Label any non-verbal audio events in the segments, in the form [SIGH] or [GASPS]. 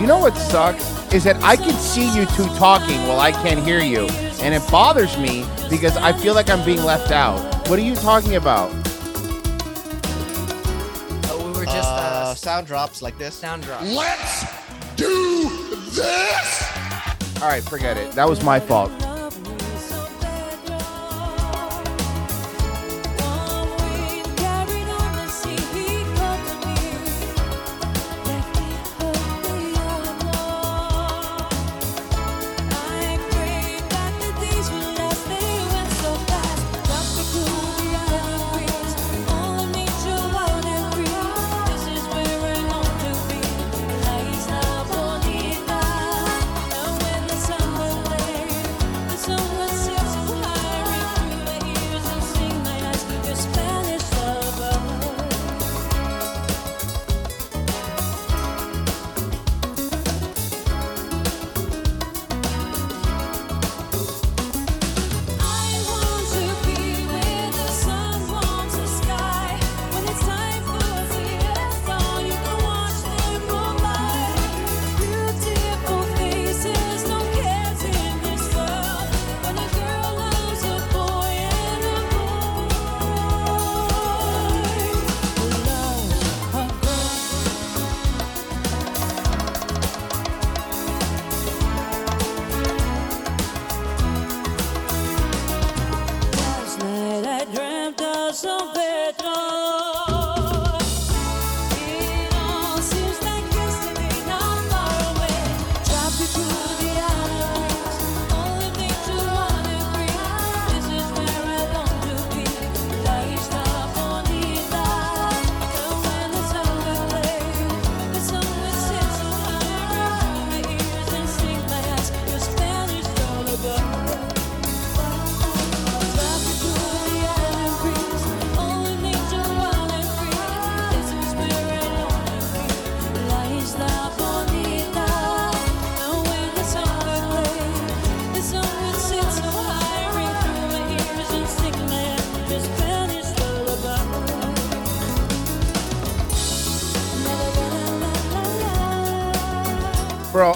You know what sucks is that I can see you two talking while I can't hear you, and it bothers me because I feel like I'm being left out. What are you talking about? Oh, we were just uh, Uh, sound drops like this. sound drops. Let's do this! All right, forget it. That was my fault.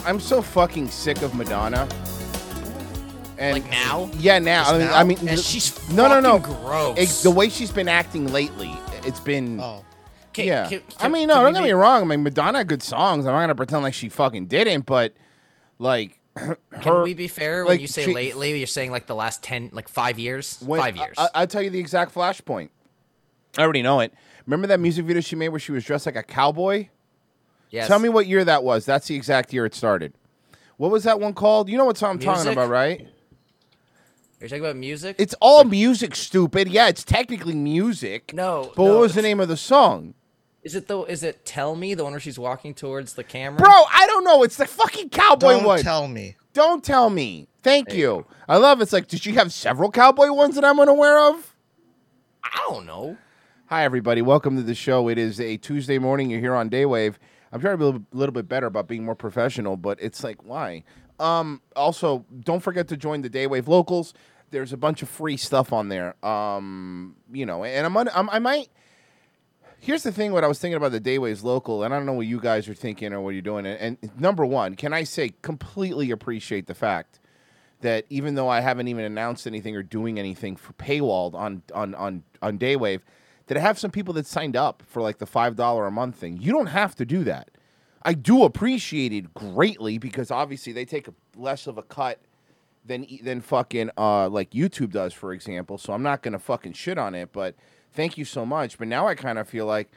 I'm so fucking sick of Madonna. And Like now? Yeah, now. Just I mean, now? I mean, And she's no, no, no. gross. It's the way she's been acting lately, it's been. Oh, Can- yeah. can- I mean, no, don't get me wrong. I mean, Madonna had good songs. I'm not gonna pretend like she fucking didn't, but like her. Can we be fair when you say she- lately? You're saying like the last ten, like five years. when- five years. I, will tell you the exact flashpoint. I already know it. Remember that music video she made where she was dressed like a cowboy? Yes. Tell me what year that was. That's the exact year it started. What was that one called? You know what song I'm talking Music? about, right? You're talking about music. It's all music, stupid. Yeah, it's technically music. No, But no, what was the it's- name of the song? Is it though? Is it Tell Me, the one where she's walking towards the camera? Bro, I don't know. It's the fucking cowboy don't one. tell me. don't tell me. Thank you. I love it's like, did she have several cowboy ones that I'm unaware of? I don't know. Hi, everybody. Welcome to the show. It is a Tuesday morning. You're here on Daywave. I'm trying to be a little, bit better about being more professional, but it's like, why? Um, also, don't forget to join the Daywave locals. There's a bunch of free stuff on there. Um, you know, and I'm, on, I'm I might. Here's the thing: what I was thinking about the Daywaves local, and I don't know what you guys are thinking or what you're doing. And, and number one, can I say completely appreciate the fact that even though I haven't even announced anything or doing anything for paywalled on on on on Daywave, that have some people that signed up for like the five dollar a month thing. You don't have to do that. I do appreciate it greatly because obviously they take less of a cut than than fucking uh like YouTube does, for example. So I'm not gonna fucking shit on it, but thank you so much. But now I kind of feel like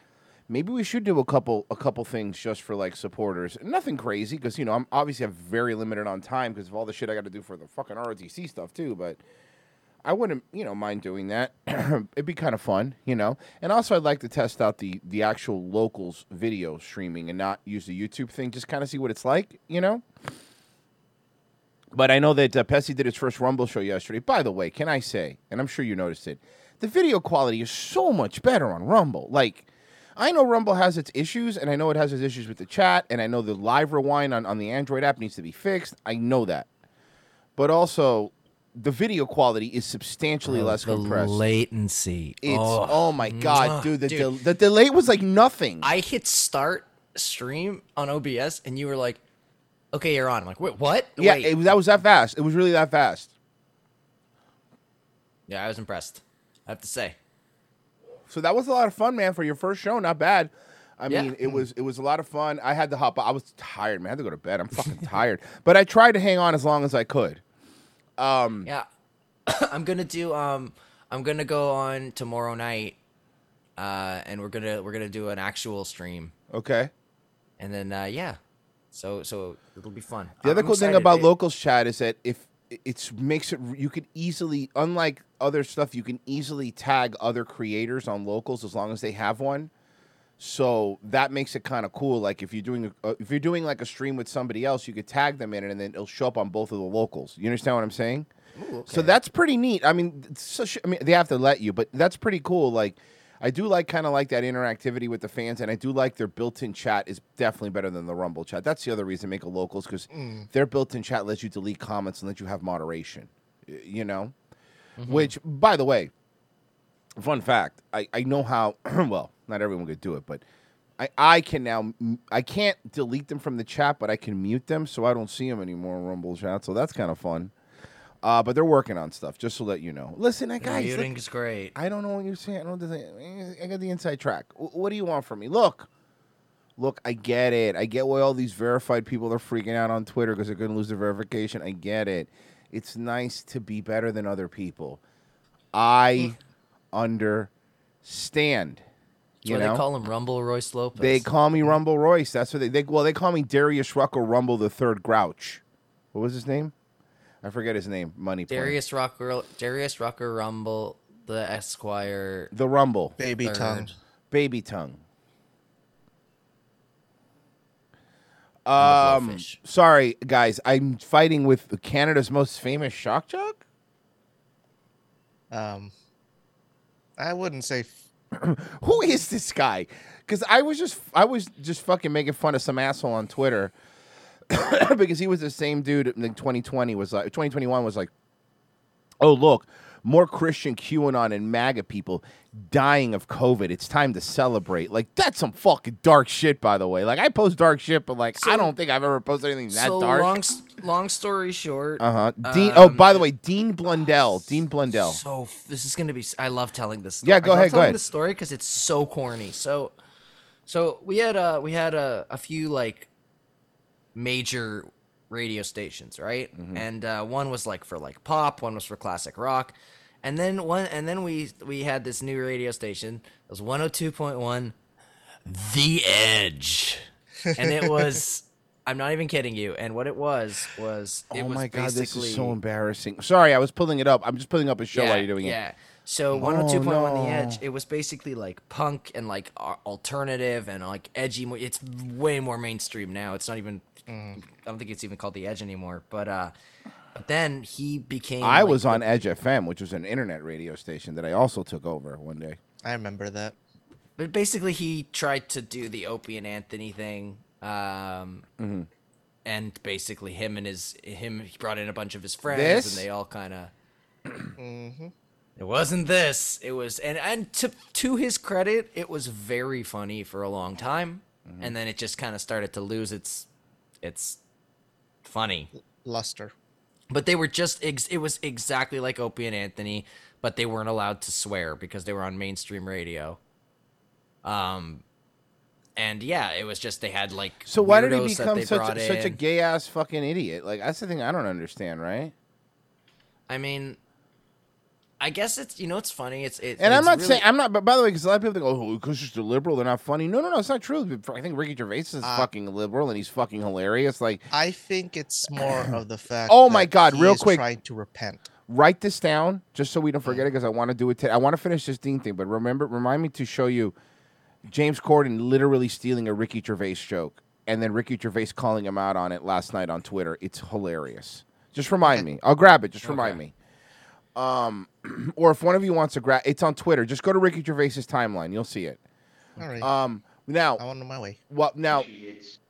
maybe we should do a couple a couple things just for like supporters. Nothing crazy because you know I'm obviously I'm very limited on time because of all the shit I got to do for the fucking ROTC stuff too. But I wouldn't you know mind doing that. [CLEARS THROAT] It'd be kind of fun, you know. And also I'd like to test out the the actual locals video streaming and not use the YouTube thing. Just kind of see what it's like, you know. But I know that uh, Pessy did his first Rumble show yesterday. By the way, can I say, and I'm sure you noticed it, the video quality is so much better on Rumble. Like, I know Rumble has its issues, and I know it has its issues with the chat, and I know the live rewind on, on the Android app needs to be fixed. I know that. But also, the video quality is substantially Oh, less the compressed. latency. it's oh, oh, my god, dude, the, Dude. del- the delay was like nothing. I hit start stream on OBS, and you were like, "Okay, you're on." I'm like, "Wait, what?" yeah, Wait. it was, that was that fast. It was really that fast. yeah, I was impressed. I have to say. So that was a lot of fun, man. For your first show, not bad. I Yeah. mean, it was it was a lot of fun. I had to hop. I was tired, man. I had to go to bed. I'm fucking [LAUGHS] tired, but I tried to hang on as long as I could. Um, Yeah, [COUGHS] I'm gonna do. Um, I'm gonna go on tomorrow night, uh, and we're gonna we're gonna do an actual stream, Okay. and then uh, yeah, so so it'll be fun. The other I'm cool thing about It- locals chat is that if it's makes it you could easily unlike other stuff you can easily tag other creators on locals as long as they have one so that makes it kind of cool like if you're doing a, uh, if you're doing like a stream with somebody else you could tag them in it and then it'll show up on both of the locals you understand what i'm saying so that's pretty neat i mean such, i mean they have to let you but that's pretty cool like I do like kind of like that interactivity with the fans, and I do like their built-in chat is definitely better than the Rumble chat. That's the other reason to make a locals because their built-in chat lets you delete comments and let you have moderation. You know, which by the way, fun fact, I I know how. [CLEARS THROAT] well, not everyone could do it, but I I can now I can't delete them from the chat, but I can mute them so I don't see them anymore in Rumble chat. So that's kind of fun. Uh, but they're working on stuff, just to let you know. Listen, I guys, look- muting is great. I don't know what you're saying. I don't know. I got the inside track. Wh- What do you want from me? Look, look. I get it. I get why all these verified people are freaking out on Twitter because they're going to lose their verification. I get it. It's nice to be better than other people. I understand. That's You know, they call him Rumble Royce Lopez. they call me Rumble Royce. That's what they, they well they call me Darius Rucker Rumble the Third Grouch. What was his name? I forget his name. Money. Point. Darius Rucker, Darius Rucker Rumble, the Esquire. The Rumble. Baby third. tongue. Baby tongue. Um, sorry guys, I'm fighting with Canada's most famous shock jock. Um, I wouldn't say. F- [CLEARS THROAT] Who is this guy? Because I was just I was just fucking making fun of some asshole on Twitter [CLEARS THROAT] because he was the same dude in 2020 was like 2021 was like, oh look, more Christian QAnon and MAGA people dying of COVID. It's time to celebrate. Like that's some fucking dark shit, by the way. Like I post dark shit, but like I don't think I've ever posted anything that so dark. long, long story short. Uh huh. Dean. oh, um, by the way, Dean Blundell. [SIGHS] Dean Blundell. So this is gonna be. I love telling this. Story. Yeah, go ahead, go ahead. This story because it's so corny. So, so we had uh we had a a few like major radio stations, right? Mm-hmm. And uh, one was like for like pop, one was for classic rock, and then one and then we we had this new radio station. It was one hundred two point one, The Edge, and it [LAUGHS] was. I'm not even kidding you. And what it was was it oh was my god, this is so embarrassing. Sorry, I was pulling it up. I'm just pulling up a show while you're doing it. yeah. So Oh, 102.1 no. The Edge, it was basically like punk and like alternative and like edgy. It's way more mainstream now. It's not even. I don't think it's even called The Edge anymore. But uh, but then he became. I like, was the- on Edge FM, which was an internet radio station that I also took over one day. I remember that. But basically, he tried to do the Opie and Anthony thing. Um, Mm-hmm. and basically him and his him he brought in a bunch of his friends This? and they all kind of. It wasn't this. It was and and to to his credit, it was very funny for a long time, Mm-hmm. and then it just kind of started to lose its its funny. Luster. But they were just ex- it was exactly like Opie and Anthony, but they weren't allowed to swear because they were on mainstream radio. Um and yeah, it was just they had like So why did he become such a, such a gay ass fucking idiot? Like that's the thing I don't understand, right? I mean I guess it's you know it's funny. It's it, And I'm not really- saying I'm not. But by the way, because a lot of people think, oh, because just a liberal, they're not funny. No, no, no, it's not true. I think Ricky Gervais is Uh, fucking liberal and he's fucking hilarious. Like, I think it's more of the [CLEARS THROAT] fact. Oh my that God, he real is quick. trying to repent. write this down just so we don't forget it because I want to do it. Today. I want to finish this Dean thing, but remember, remind me to show you James Corden literally stealing a Ricky Gervais joke and then Ricky Gervais calling him out on it last night on Twitter. It's hilarious. Just remind me. I'll grab it. Just remind me. Um, [CLEARS THROAT] or if one of you wants to grab, it's on Twitter. Just go to Ricky Gervais's timeline. You'll see it. All right. Um, now I want on my way. well, now,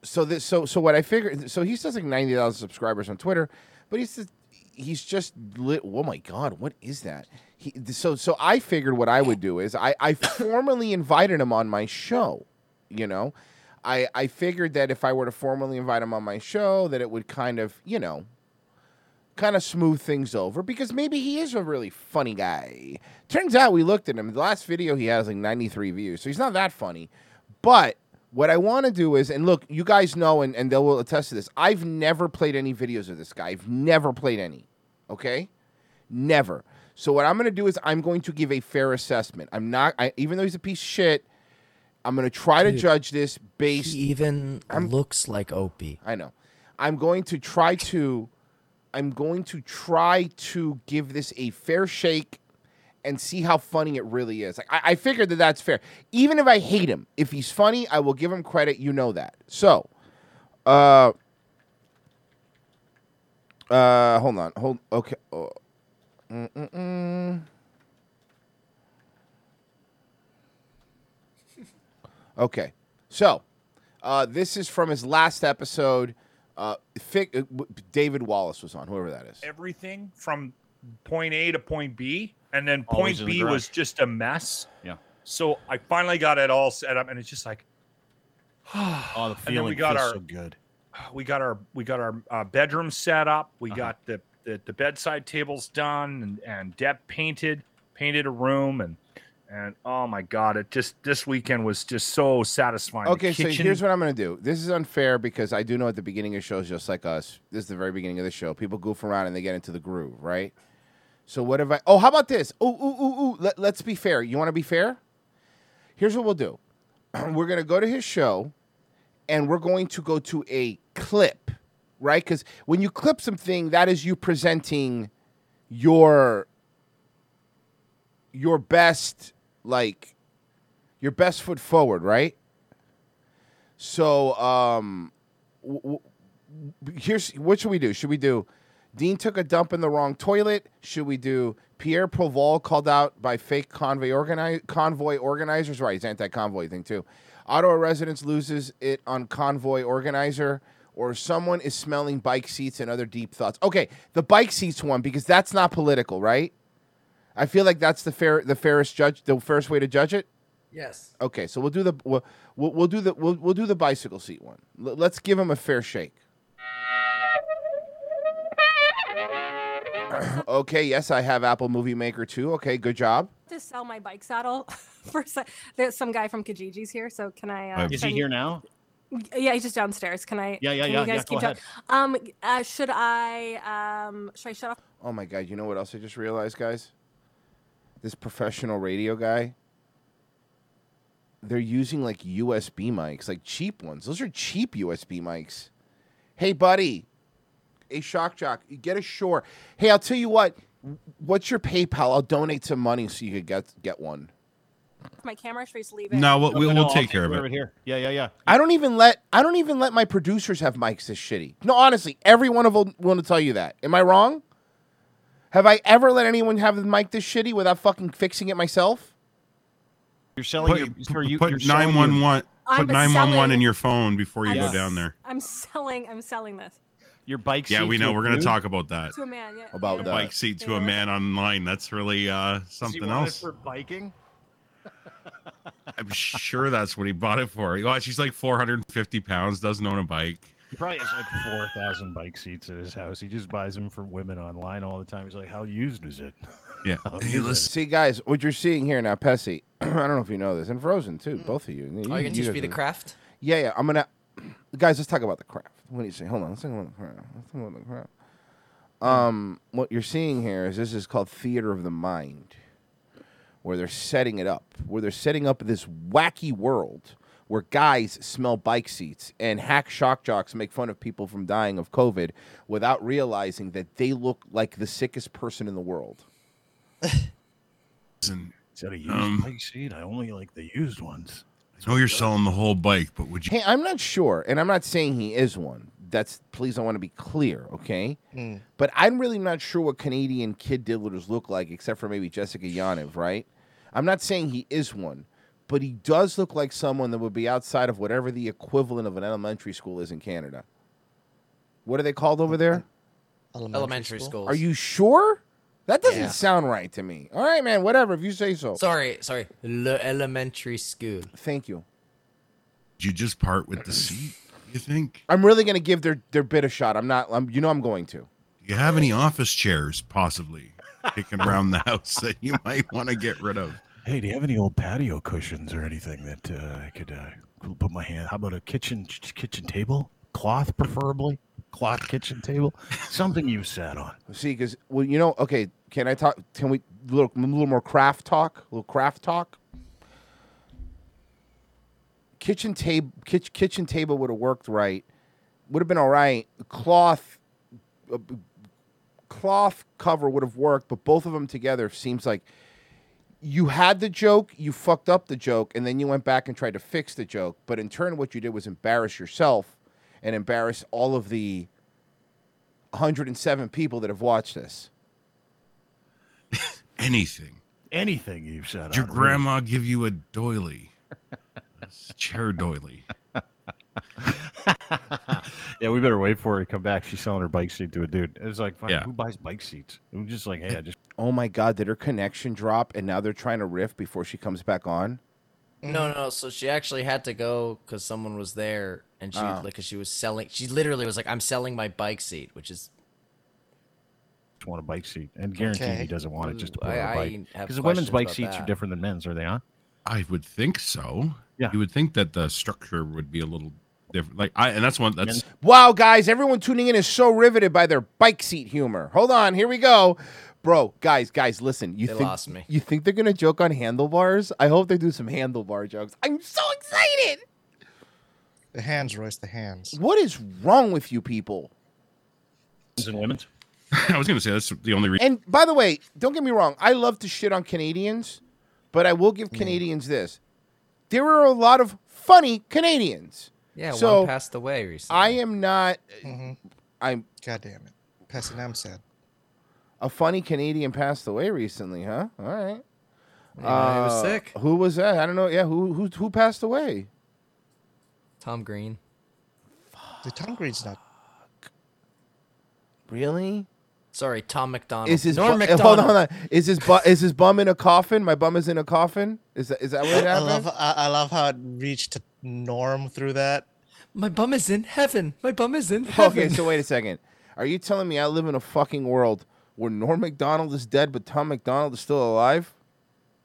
so this, so so what I figured, so he says like ninety thousand subscribers on Twitter, but he's he's just lit. Oh my god, what is that? He, so so I figured what I would do is I I formally invited him on my show. You know, I I figured that if I were to formally invite him on my show, that it would kind of you know kind of smooth things over because maybe he is a really funny guy. Turns out we looked at him. The last video he has like 93 views, so he's not that funny. But what I want to do is, and look, you guys know, and, and they will attest to this. I've never played any videos of this guy. I've never played any. Okay, never. So what I'm going to do is I'm going to give a fair assessment. I'm not, I, even though he's a piece of shit. I'm going to try to judge this based. He even looks like Opie. I know. I'm going to try to I'm going to try to give this a fair shake and see how funny it really is. Like I, I figured that that's fair. Even if I hate him, if he's funny, I will give him credit. You know that. So, uh, uh, hold on, hold. Okay. Mm-mm-mm. [LAUGHS] Okay. So, uh, this is from his last episode. Uh, Fic- uh, David Wallace was on, whoever that is. everything from point A to point B, and then Always point in the B was just a mess. Yeah. So I finally got it all set up, and it's just like, [SIGHS] Oh, the and feeling we got feels our so good. we got our we got our uh, bedroom set up. Uh-huh. We got the, the the bedside tables done, and and Deb painted painted a room, and and oh my god, it just this weekend was just so satisfying. Okay, so here's what I'm going to do. This is unfair because I do know at the beginning of shows, just like us, this is the very beginning of the show. People goof around and they get into the groove, right? So what if I? Oh, how about this? Ooh, ooh, ooh, ooh. Let, let's be fair. You want to be fair? Here's what we'll do. [CLEARS THROAT] we're going to go to his show, and we're going to go to a clip, right? Because when you clip something, that is you presenting your your best, like your best foot forward, right? So, um, w- w- here's what should we do? Should we do? Dean took a dump in the wrong toilet. Should we do? Pierre Poilievre called out by fake convoy organi- convoy organizers. Right, it's anti-convoy thing too. Ottawa residents loses it on convoy organizer, or someone is smelling bike seats and other deep thoughts. Okay, the bike seats one because that's not political, right? I feel like that's the fair, the fairest judge, the fairest way to judge it. Yes. Okay, so we'll do the we'll, we'll, we'll do the we'll, we'll do the bicycle seat one. L- let's give him a fair shake. [COUGHS] okay, yes, I have Apple Movie Maker too. Okay, good job. to sell my bike saddle [LAUGHS] for se- there's some guy from Kijiji's here, so can I? Uh, Is he here now? Yeah, he's just downstairs. Can I? Yeah, yeah, can yeah, You guys yeah, keep go talk- Um, uh, should I? Um, should I shut off? Oh my god, you know what else I just realized, guys? This professional radio guy. They're using like USB mics, like cheap ones. Those are cheap USB mics. Hey, buddy. Hey, Shock Jock, you get a Shure. Hey, I'll tell you what. What's your PayPal? I'll donate some money so you could get get one. my camera? Should I just leave? No, we'll, we'll, No, we'll I'll take care of it. Here. Yeah, yeah, yeah. I don't even let I don't even let my producers have mics this shitty. No, honestly, every one of them want to tell you that. Am I wrong? Have I ever let anyone have the mic this shitty without fucking fixing it myself? You're selling your, Put, sir, you, put you're selling your- 911 I'm put 911 in your phone before you I'm go s- down there. I'm selling. I'm selling this your bike. Seat. Yeah, we know. a We're going to talk about that. to a man. Yeah. About yeah. that. Bike seat to a man online. That's really uh, Does he something want it else. for biking. I'm sure that's what he bought it for. Oh, she's like 450 pounds, doesn't own a bike. He probably has like four thousand bike seats at his house. He just buys them for women online all the time. He's like, "How used is it?" Yeah. [LAUGHS] How Hey, used is listen, See, guys, what you're seeing here now, Pessy. [CLEARS THROAT] I don't know if you know this, and Frozen too, both of you. Oh, you can teach guys me the craft. Yeah, yeah. I'm gonna, [CLEARS THROAT] guys. Let's talk about the craft. What do you say? Hold on. Let's talk about the craft. Let's talk about the craft. Um, what you're seeing here is this is called theater of the mind, where they're setting it up, where they're setting up this wacky world where guys smell bike seats and hack shock jocks make fun of people from dying of COVID without realizing that they look like the sickest person in the world. listen. Is that a used Um, bike seat? I only like the used ones. I know you're selling the whole bike, but would you? Hey, I'm not sure, and I'm not saying he is one. That's please, I want to be clear, okay? But I'm really not sure what Canadian kid diddlers look like, except for maybe Jessica Yaniv, right? I'm not saying he is one, but he does look like someone that would be outside of whatever the equivalent of an elementary school is in Canada. What are they called over there? elementary school. Are you sure? That doesn't Yeah. sound right to me. All right, man. Whatever. If you say so. Sorry, sorry. Le elementary school. Thank you. Did you just part with the seat? You think? I'm really gonna give their their bit a shot. I'm not. I'm, you know, I'm going to. Do you have any office chairs possibly kicking around the house that you might want to get rid of? Hey, do you have any old patio cushions or anything that uh, I could uh, put my hand? How about a kitchen kitchen table, cloth preferably, cloth kitchen table, something you sat on. See, because well, you know, okay. Can I talk? Can we a little a little more craft talk? A little craft talk. Kitchen table, kitchen, kitchen table would have worked right. Would have been all right. Cloth, uh, cloth cover would have worked, but both of them together seems like you had the joke, you fucked up the joke, and then you went back and tried to fix the joke. But in turn, what you did was embarrass yourself and embarrass all of the 107 people that have watched this. [LAUGHS] Anything. Anything you've said. Your on, really. grandma give you a doily? A [LAUGHS] chair doily. [LAUGHS] yeah, we better wait for her to come back. She's selling her bike seat to a dude. It was like, fuck, Yeah. who buys bike seats? It was just like, hey, I just Oh my God, did her connection drop and now they're trying to riff before she comes back on? No, no. So she actually had to go because someone was there, and she Oh. like, cause she was selling. She literally was like, "I'm selling my bike seat," which is just want a bike seat. And guarantee he doesn't want it just to put I- on a I bike. have Because women's bike about seats are different than men's, are they not? I would think so. Yeah. You would think that the structure would be a little different. Like I, and that's one. That's Wow, guys, everyone tuning in is so riveted by their bike seat humor. Hold on, here we go. Bro, guys, guys, listen. You They think lost me. you think they're gonna joke on handlebars? I hope they do some handlebar jokes. I'm so excited. The hands, Royce. The hands. What is wrong with you people? Men's and women's. [LAUGHS] I was going to say that's the only reason. And by the way, don't get me wrong. I love to shit on Canadians, but I will give mm. Canadians this: there are a lot of funny Canadians. Yeah. So one passed away recently. I am not. Mhm. I'm God damn it. Pessinam said. a funny Canadian passed away recently, huh? All right. Yeah, he was Uh, sick. Who was that? I don't know. Yeah, who who who passed away? Tom Green. The Tom Green's not. Really? Sorry, Tom McDonald. Is his Norm bu- Macdonald. hold on, hold on. Is his bu- [LAUGHS] is his bum in a coffin? My bum is in a coffin. Is that is that what happened? I love. I, I love how it reached to Norm through that. My bum is in heaven. My bum is in heaven. Okay, so wait a second. Are you telling me I live in a fucking world where Norm Macdonald is dead, but Tom McDonald is still alive?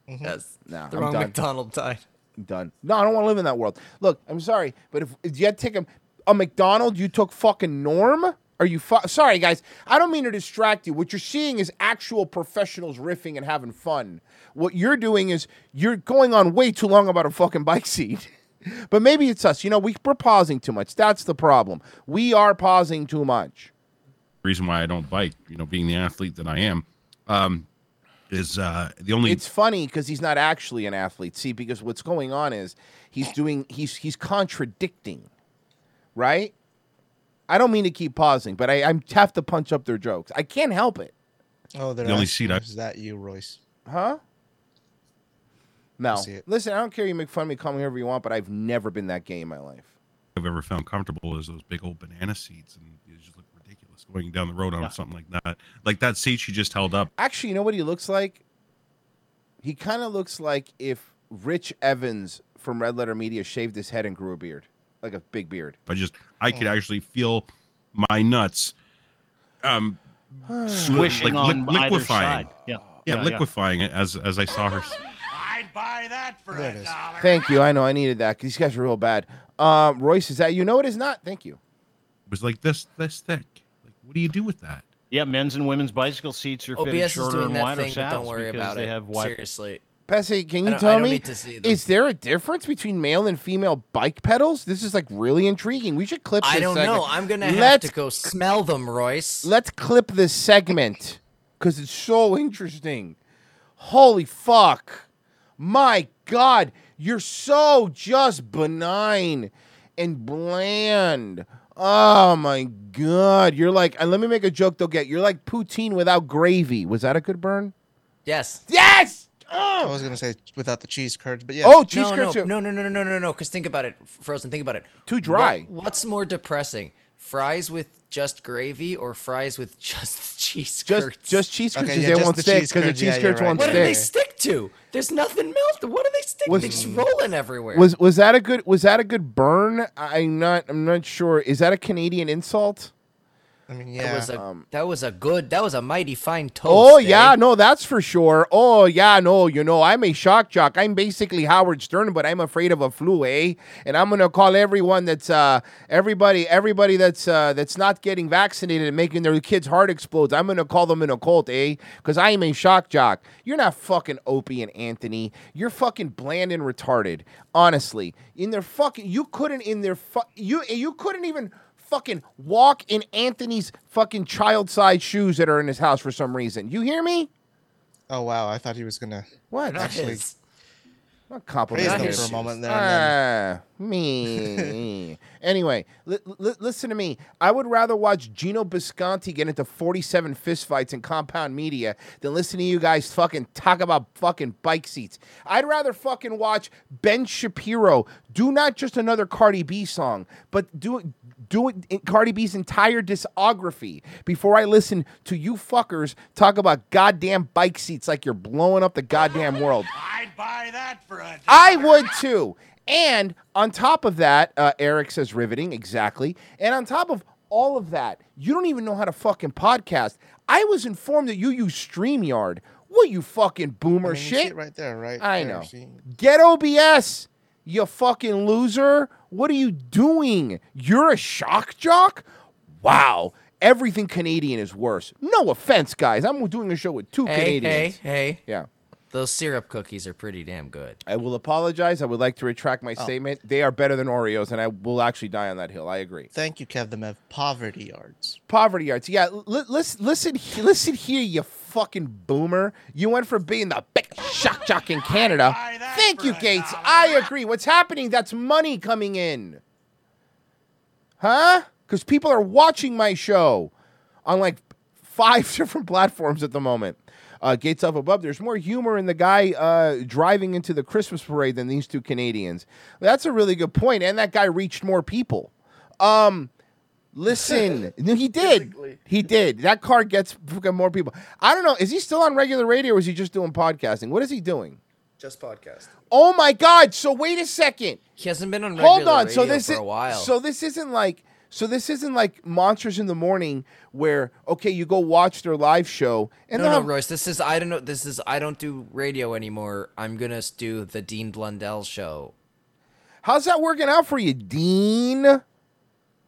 Mm-hmm. yes. No, the I'm wrong done. McDonald died. I'm done. No, I don't want to live in that world. Look, I'm sorry, but if, if you had to take a, a McDonald, you took fucking Norm. Are you fu- sorry, guys? I don't mean to distract you. What you're seeing is actual professionals riffing and having fun. What you're doing is you're going on way too long about a fucking bike seat. [LAUGHS] but maybe it's us. You know, we, we're pausing too much. That's the problem. We are pausing too much. reason why I don't bike, you know, being the athlete that I am, um, is uh, the only. It's funny because he's not actually an athlete. See, because what's going on is he's doing he's he's contradicting, right? I don't mean to keep pausing, but I, I have to punch up their jokes. I can't help it, Oh, they're The only asking seat I- Is that you, Royce? huh? No, see it. listen. I don't care. You make fun of me, call me whoever you want, but I've never been that gay in my life. I've ever found comfortable is those big old banana seats, and you just look ridiculous going down the road on something like that. Like that seat she just held up. Actually, you know what he looks like? He kind of looks like if Rich Evans from Red Letter Media shaved his head and grew a beard, like a big beard. I just I could actually feel my nuts, um, [SIGHS] Swishing like on li- either liquefying. side. Yeah. Yeah, Yeah, yeah. liquefying it as as I saw her. I'd buy that for There a it is. dollar. Thank you. I know I needed that. these guys are real bad. Um, Royce, is that you? know it is not. Thank you. It was like this this thick. Like, what do you do with that? Yeah, men's and women's bicycle seats are fitted OBS is shorter doing and wider thing, don't worry because about they it. have wide. Seriously. Pessy, can you don't- I tell me? need to see. Is there a difference between male and female bike pedals? This is like really intriguing. We should clip. This I don't segment. know. I'm gonna have Let's to go smell them, Royce. let's clip this segment because it's so interesting. Holy fuck. My God. You're so just benign and bland. Oh my God. You're like, and let me make a joke they'll get. You're like poutine without gravy. Was that a good burn? Yes. Yes. Oh! I was gonna say without the cheese curds, but yeah. Oh, cheese no, curds. no, too. no, no, no, no, no, no, no. Because think about it, Frozen. Think about it. Too dry. What- what's more depressing, fries with just gravy or fries with [LAUGHS] just cheese curds? just cheese curds Okay, 'cause yeah, they just won't the stick because the cheese yeah, curds you're won't right. what do they stick. stick to? There's nothing melted. What are they sticking? Was- to? They just rolling everywhere. Was was that a good was that a good burn? I'm not I'm not sure. Is that a Canadian insult? I mean, that was a um, that was a good. That was a mighty fine toast. Oh eh? yeah, no, that's for sure. Oh yeah, no, you know, I'm a shock jock. I'm basically Howard Stern, but I'm afraid of a flu, eh? And I'm gonna call everyone that's uh everybody everybody that's uh that's not getting vaccinated and making their kids' heart explodes. I'm gonna call them in a cult, eh? Because I am a shock jock. You're not fucking Opie and Anthony. You're fucking bland and retarded. Honestly, in their fucking, you couldn't in their fu- you you couldn't even fucking walk in Anthony's fucking child-sized shoes that are in his house for some reason. You hear me? oh wow, I thought he was gonna What? Not Actually, his. Not praise compliment Not them his for a moment there. and Ah, me. anyway, li- li- listen to me. I would rather watch Geno Bisconte get into 47 fistfights in compound media than listen to you guys fucking talk about fucking bike seats. I'd rather fucking watch Ben Shapiro do not just another Cardi B song, but do it. do it in Cardi B's entire discography before I listen to you fuckers talk about goddamn bike seats like you're blowing up the goddamn world. I'd buy that for a I would too. And on top of that, uh, Eric says riveting, exactly. And on top of all of that, you don't even know how to fucking podcast. I was informed that you use StreamYard. What you fucking boomer I mean, you see shit? it right there, right? I there, know. see? Get OBS, you fucking loser. What are you doing? You're a shock jock? Wow. Everything Canadian is worse. No offense, guys. I'm doing a show with two Hey, Canadians. hey, hey! Yeah. Those syrup cookies are pretty damn good. I will apologize. I would like to retract my Oh. statement. They are better than Oreos, and I will actually die on that hill. I agree. Thank you, Kev. Them have poverty yards. Poverty arts. Yeah, li- listen, listen, listen here, you fucking boomer. You went from being the big shock jock in Canada. Thank you, Gates. dollar. I agree. What's happening? That's money coming in. Huh? Because people are watching my show on like five [LAUGHS] different platforms at the moment. Uh, Gates up above. There's more humor in the guy uh, driving into the Christmas parade than these two Canadians. That's a really good point, and that guy reached more people. Um, listen, [LAUGHS] no, he did. He did. That car gets more people. I don't know. Is he still on regular radio, or is he just doing podcasting? What is he doing? Just podcast. Oh my God! So wait a second. He hasn't been on regular Hold on. So this is a while. so this isn't like so this isn't like Monsters in the Morning where okay you go watch their live show and no, no, have- Royce. This is I don't know. This is I don't do radio anymore. I'm gonna do the Dean Blundell show. how's that working out for you, Dean?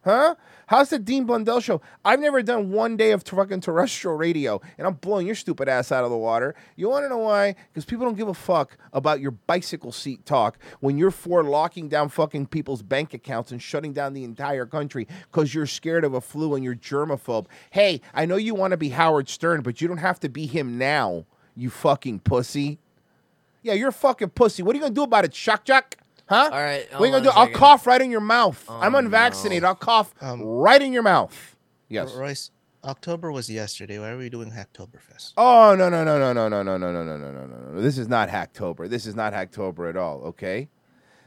Huh? How's the Dean Blundell show? I've never done one day of fucking terrestrial radio, and I'm blowing your stupid ass out of the water. You want to know why? Because people don't give a fuck about your bicycle seat talk when you're for locking down fucking people's bank accounts and shutting down the entire country because you're scared of a flu and you're germaphobe. Hey, I know you want to be Howard Stern, but you don't have to be him now, you fucking pussy. Yeah, you're a fucking pussy. What are you gonna do about it, shock jock? Huh? All right, What are you gonna do? a I'll second. cough right in your mouth. I'm Oh, unvaccinated. no. I'll cough Um, right in your mouth. Yes. Royce, October was yesterday. Why are we doing Hacktoberfest? Oh no no no no no no no no no no no no no no. This is not Hacktober. This is not Hacktober at all. Okay.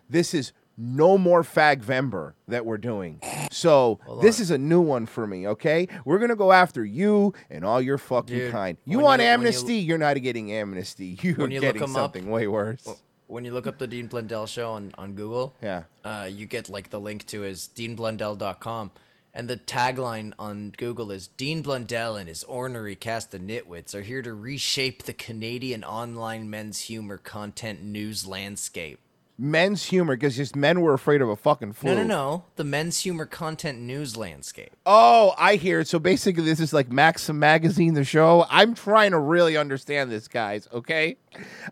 This is no more Fagvember that we're doing. So this is a new one for me. Okay, we're gonna go after you and all your fucking Dude, kind. You want you- when you- amnesty? You, are not getting amnesty. You're When you look getting 'em up- something way worse. When you look up the Dean Blundell show on, on Google, Yeah. uh, you get like the link to his deanblundell.com. And the tagline on Google is Dean Blundell and his ornery cast of nitwits are here to reshape the Canadian online men's humor content news landscape. Men's humor because just men were afraid of a fucking flu. No, no, no. The men's humor content news landscape. Oh, I hear it. So basically, this is like Maxim Magazine, the show. I'm trying to really understand this, guys, okay?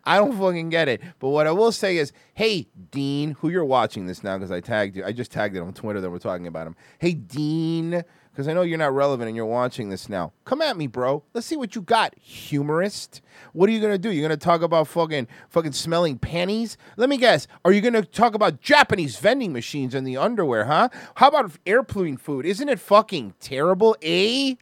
I don't fucking get it. But what I will say is, hey, Dean, who you're watching this now because I tagged you. I just tagged it on Twitter that we're talking about him. Hey, Dean, because I know you're not relevant and you're watching this now. Come at me, bro. Let's see what you got, humorist. What are you gonna do? You're gonna talk about fucking fucking smelling panties? Let me guess. Are you gonna talk about Japanese vending machines and the underwear, huh? How about air polluting food? Isn't it fucking terrible, eh?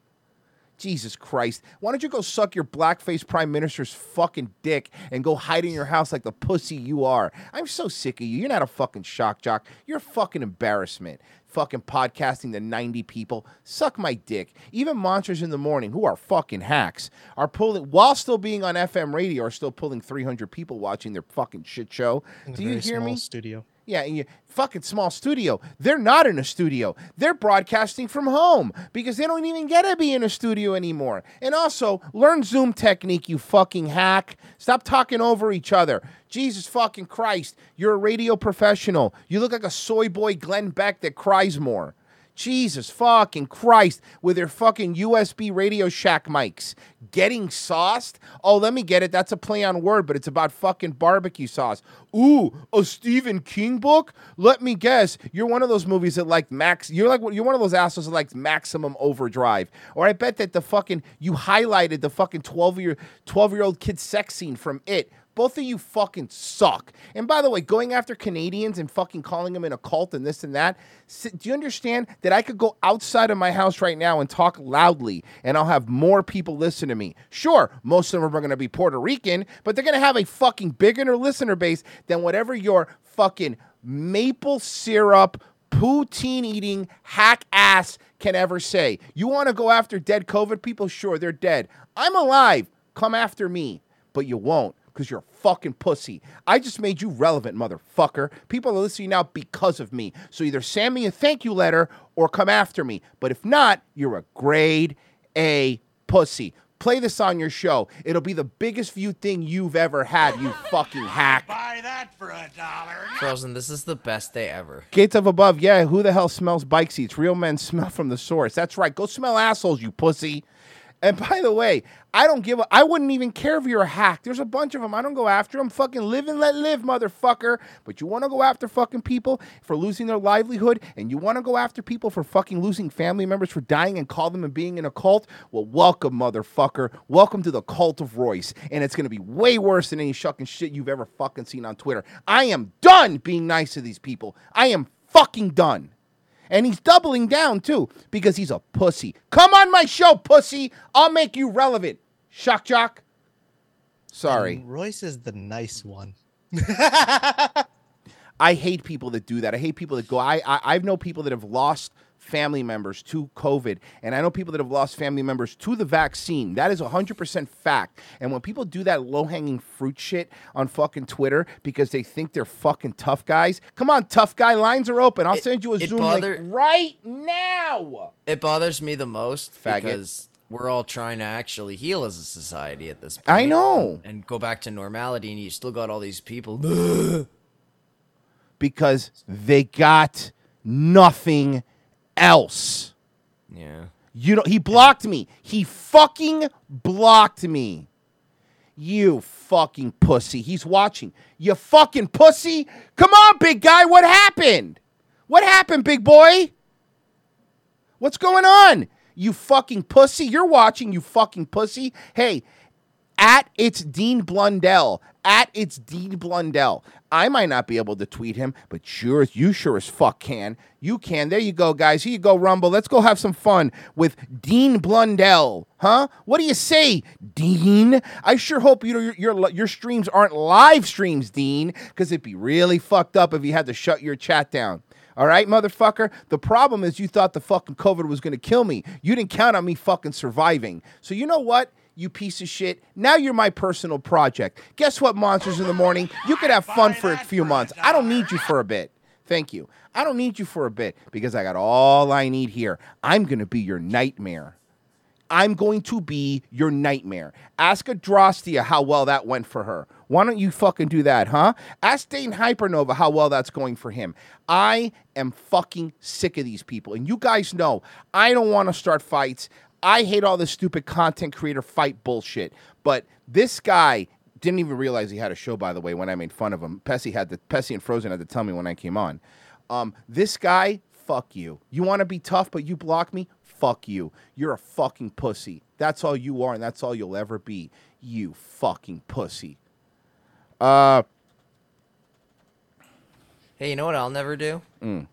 Jesus Christ. Why don't you go suck your blackface prime minister's fucking dick and go hide in your house like the pussy you are? I'm so sick of you. You're not a fucking shock jock. You're a fucking embarrassment. Fucking podcasting to 90 people. Suck my dick. Even Monsters in the Morning, who are fucking hacks, are pulling, while still being on FM radio, are still pulling 300 people watching their fucking shit show. Do you hear me? Studio. Yeah, in your fucking small studio. They're not in a studio. They're broadcasting from home because they don't even get to be in a studio anymore. And also, learn Zoom technique, you fucking hack. Stop talking over each other. Jesus fucking Christ. You're a radio professional. You look like a soy boy Glenn Beck that cries more. Jesus fucking Christ with their fucking USB Radio Shack mics. Getting sauced? Oh, let me get it. That's a play on word, but it's about fucking barbecue sauce. Ooh, a Stephen King book? Let me guess. You're one of those movies that like Max. You're like you're one of those assholes that likes Maximum Overdrive. Or I bet that the fucking you highlighted the fucking 12 year 12 year old kid sex scene from it. Both of you fucking suck. And by the way, going after Canadians and fucking calling them in a cult and this and that, do you understand that I could go outside of my house right now and talk loudly and I'll have more people listen to me? Sure, most of them are going to be Puerto Rican, but they're going to have a fucking bigger listener base than whatever your fucking maple syrup poutine eating hack ass can ever say. You want to go after dead COVID people? Sure, they're dead. I'm alive. Come after me. But you won't because you're a fucking pussy. I just made you relevant, motherfucker. People are listening now because of me. So either send me a thank you letter or come after me. But if not, you're a grade A pussy. Play this on your show. It'll be the biggest viewed thing you've ever had, you [LAUGHS] fucking hack. Buy that for a dollar. Frozen, this is the best day ever. Gates of above, yeah. Who the hell smells bike seats? Real men smell from the source. That's right. Go smell assholes, you pussy. And by the way, I don't give a. I wouldn't even care if you're a hack. There's a bunch of them. I don't go after them. Fucking live and let live, motherfucker. But you want to go after fucking people for losing their livelihood, and you want to go after people for fucking losing family members for dying and call them and being in a cult. Well, welcome, motherfucker. Welcome to the cult of Royce, and it's gonna be way worse than any fucking shit you've ever fucking seen on Twitter. I am done being nice to these people. I am fucking done. And he's doubling down too because he's a pussy. Come on my show, pussy. I'll make you relevant. Shock jock. Sorry. And Royce is the nice one. [LAUGHS] I hate people that do that. I hate people that go. I, I I know people that have lost family members to COVID, and I know people that have lost family members to the vaccine. That is hundred percent fact. And when people do that low hanging fruit shit on fucking Twitter because they think they're fucking tough guys, come on, tough guy, lines are open. I'll It- send you a Zoom bother- link right now. It bothers me the most Faggot. because we're all trying to actually heal as a society at this point. I know. And, and go back to normality, and you still got all these people. because they got nothing else. yeah. You know, he blocked me. He fucking blocked me. You fucking pussy. He's watching. You fucking pussy. Come on, big guy. What happened? What happened, big boy? What's going on? You fucking pussy. You're watching, you fucking pussy. Hey, at it's Dean Blundell. At it's Dean Blundell. I might not be able to tweet him, but sure, you sure as fuck can. You can. There you go, guys. Here you go, Rumble. Let's go have some fun with Dean Blundell. Huh? What do you say, Dean? I sure hope you know your your, your streams aren't live streams, Dean, because it'd be really fucked up if you had to shut your chat down. All right, motherfucker. The problem is you thought the fucking COVID was gonna kill me. You didn't count on me fucking surviving. So you know what? You piece of shit. Now you're my personal project. Guess what, Monsters in the Morning? You could have fun for a few months. I don't need you for a bit. Thank you. I don't need you for a bit because I got all I need here. I'm gonna be your nightmare. I'm going to be your nightmare. Ask Adrastia how well that went for her. Why don't you fucking do that, huh? Ask Dane Hypernova how well that's going for him. I am fucking sick of these people. And you guys know I don't want to start fights. I hate all this stupid content creator fight bullshit. But this guy didn't even realize he had a show, by the way, when I made fun of him. Pessy had to, Pessy and Frozen had to tell me when I came on. Um, this guy, fuck you. You want to be tough, but you block me? Fuck you. You're a fucking pussy. That's all you are, and that's all you'll ever be. You fucking pussy. Uh, Hey, you know what I'll never do? Mm.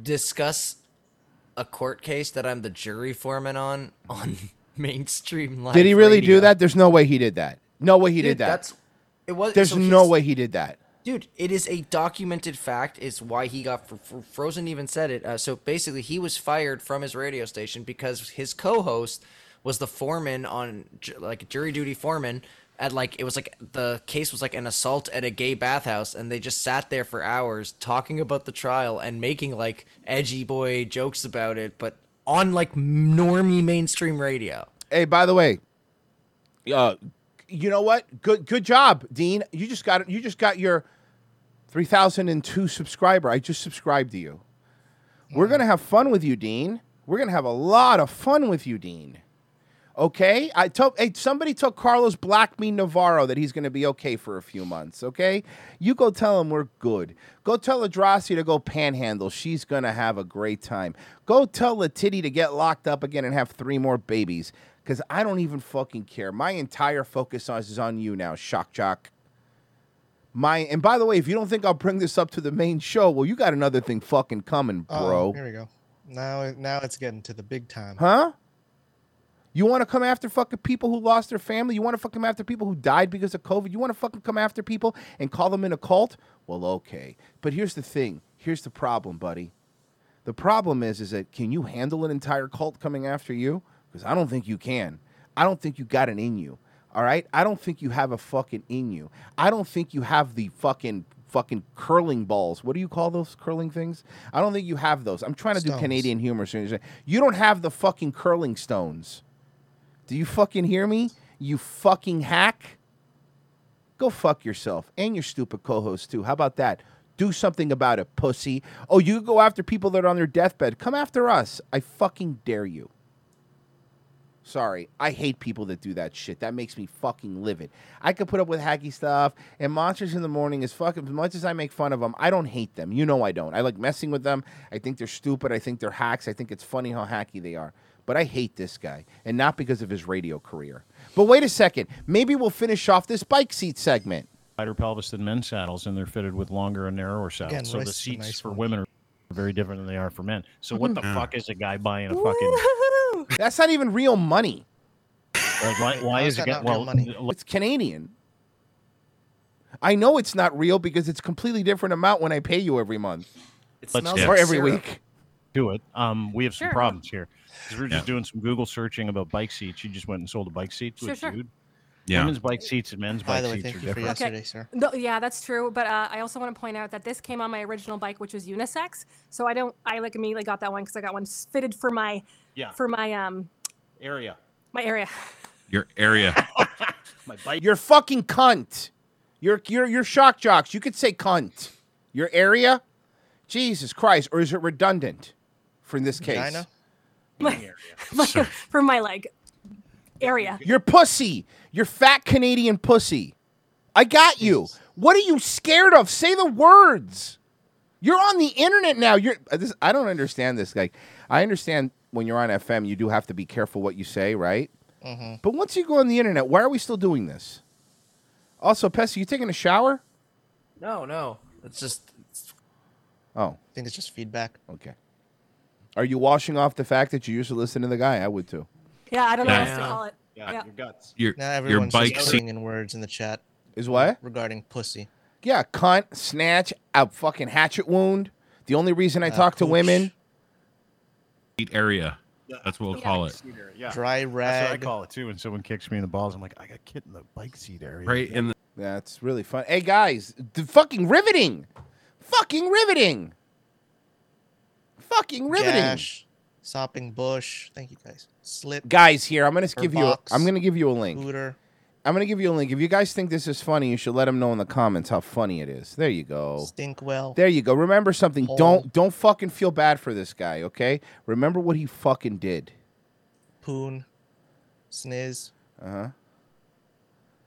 Discuss a court case that I'm the jury foreman on on [LAUGHS] mainstream live. Did he really radio. do that? There's no way he did that. No way he Dude, did that. That's it was. There's so no way he did that. Dude, it is a documented fact. Is why he got fr- fr- Frozen even said it. Uh, so basically, he was fired from his radio station because his co-host was the foreman on like jury duty foreman at like it was like the case was like an assault at a gay bathhouse, and they just sat there for hours talking about the trial and making like edgy boy jokes about it, but on like normie mainstream radio. Hey, by the way, uh, you know what? Good, good job, Dean. You just got you just got your three thousand and two subscriber. I just subscribed to you. We're gonna have fun with you, Dean. We're gonna have a lot of fun with you, Dean. Okay, I told hey, somebody told Carlos Blackme Navarro that he's going to be okay for a few months. Okay, you go tell him we're good. Go tell Adrasi to go panhandle. She's going to have a great time. Go tell Latiti to get locked up again and have three more babies. Because I don't even fucking care. My entire focus on- is on you now, Shock Jock. My and by the way, if you don't think I'll bring this up to the main show, well, you got another thing fucking coming, Oh, bro. here we go. Now, now it's getting to the big time. Huh? You want to come after fucking people who lost their family? You want to fucking come after people who died because of COVID? You want to fucking come after people and call them in a cult? Well, okay. But here's the thing. Here's the problem, buddy. The problem is, is that can you handle an entire cult coming after you? Because I don't think you can. I don't think you got it in you. All right. I don't think you have a fucking in you. I don't think you have the fucking fucking curling balls. What do you call those curling things? I don't think you have those. I'm trying to do Canadian humor. So you don't have the fucking curling stones. Do you fucking hear me? You fucking hack. Go fuck yourself and your stupid co-host too. How about that? Do something about it, pussy. Oh, you go after people that are on their deathbed. Come after us. I fucking dare you. Sorry, I hate people that do that shit. That makes me fucking livid. I could put up with hacky stuff, and Monsters in the Morning is fucking. As much as I make fun of them, I don't hate them. You know I don't. I like messing with them. I think they're stupid. I think they're hacks. I think it's funny how hacky they are. But I hate this guy, and not because of his radio career. But wait a second. Maybe we'll finish off this bike seat segment. wider pelvis than men's saddles, and they're fitted with longer and narrower saddles. Again, so the Royce is a seats nice for one. women are very different than they are for men. So what the Mhm. fuck is a guy buying a fucking? That's not even real money. like, why, why is it? Get, real well, money? It's Canadian. I know it's not real because it's completely different amount when I pay you every month It Let's- smells Yeah. or like every syrup. week. Do it. Um, we have some Sure. problems here. 'Cause we we're just Yeah. doing some Google searching about bike seats. You just went and sold a bike seat to Sure, a sure. dude. Yeah. Women's bike seats and men's By bike way, seats thank are you for different. yesterday, sir. No, yeah, that's true. But uh, I also want to point out that this came on my original bike, which was unisex. So I don't. I like immediately got that one because I got one fitted for my Yeah, for my um area. my area. Your area. [LAUGHS] My bike. You're fucking cunt. You're you're you're shock jocks. You could say cunt. Your area? Jesus Christ. Or is it redundant for in this case? China? My, [LAUGHS] my- for my like area. You're pussy. You're fat Canadian pussy. I got you. What are you scared of? Say the words. You're on the internet now. You're uh, this, I don't understand this. Like, I understand when you're on FM, you do have to be careful what you say, right? Mm-hmm. But once you go on the internet, why are we still doing this? Also, Pessy, you taking a shower? No, no. It's just it's Oh, I think it's just feedback. okay. Are you washing off the fact that you used to listen to the guy? I would too. Yeah, I don't know what else to call it. Yeah, Yeah. your guts. Your Now your bike just seat. putting in words in the chat Is what? regarding pussy. Yeah, cunt, snatch, a fucking hatchet wound. The only reason I Uh, talk to pooch, women. area. That's what we'll Yeah. call it. Yeah. Dry That's what rag. I call it too. When someone kicks me in the balls, I'm like, I got kit in the bike seat area. Right in the That's really fun. Hey guys, the fucking riveting, fucking riveting, fucking riveting. Gash. Sopping bush. Thank you guys. Slip. Guys, here I'm gonna Or give you. A, box. I'm gonna give you a link. Scooter. I'm gonna give you a link. If you guys think this is funny, you should let them know in the comments how funny it is. There you go. Stink well. There you go. Remember something. Hole. Don't don't fucking feel bad for this guy. Okay. Remember what he fucking did. Poon. Sniz. Uh huh.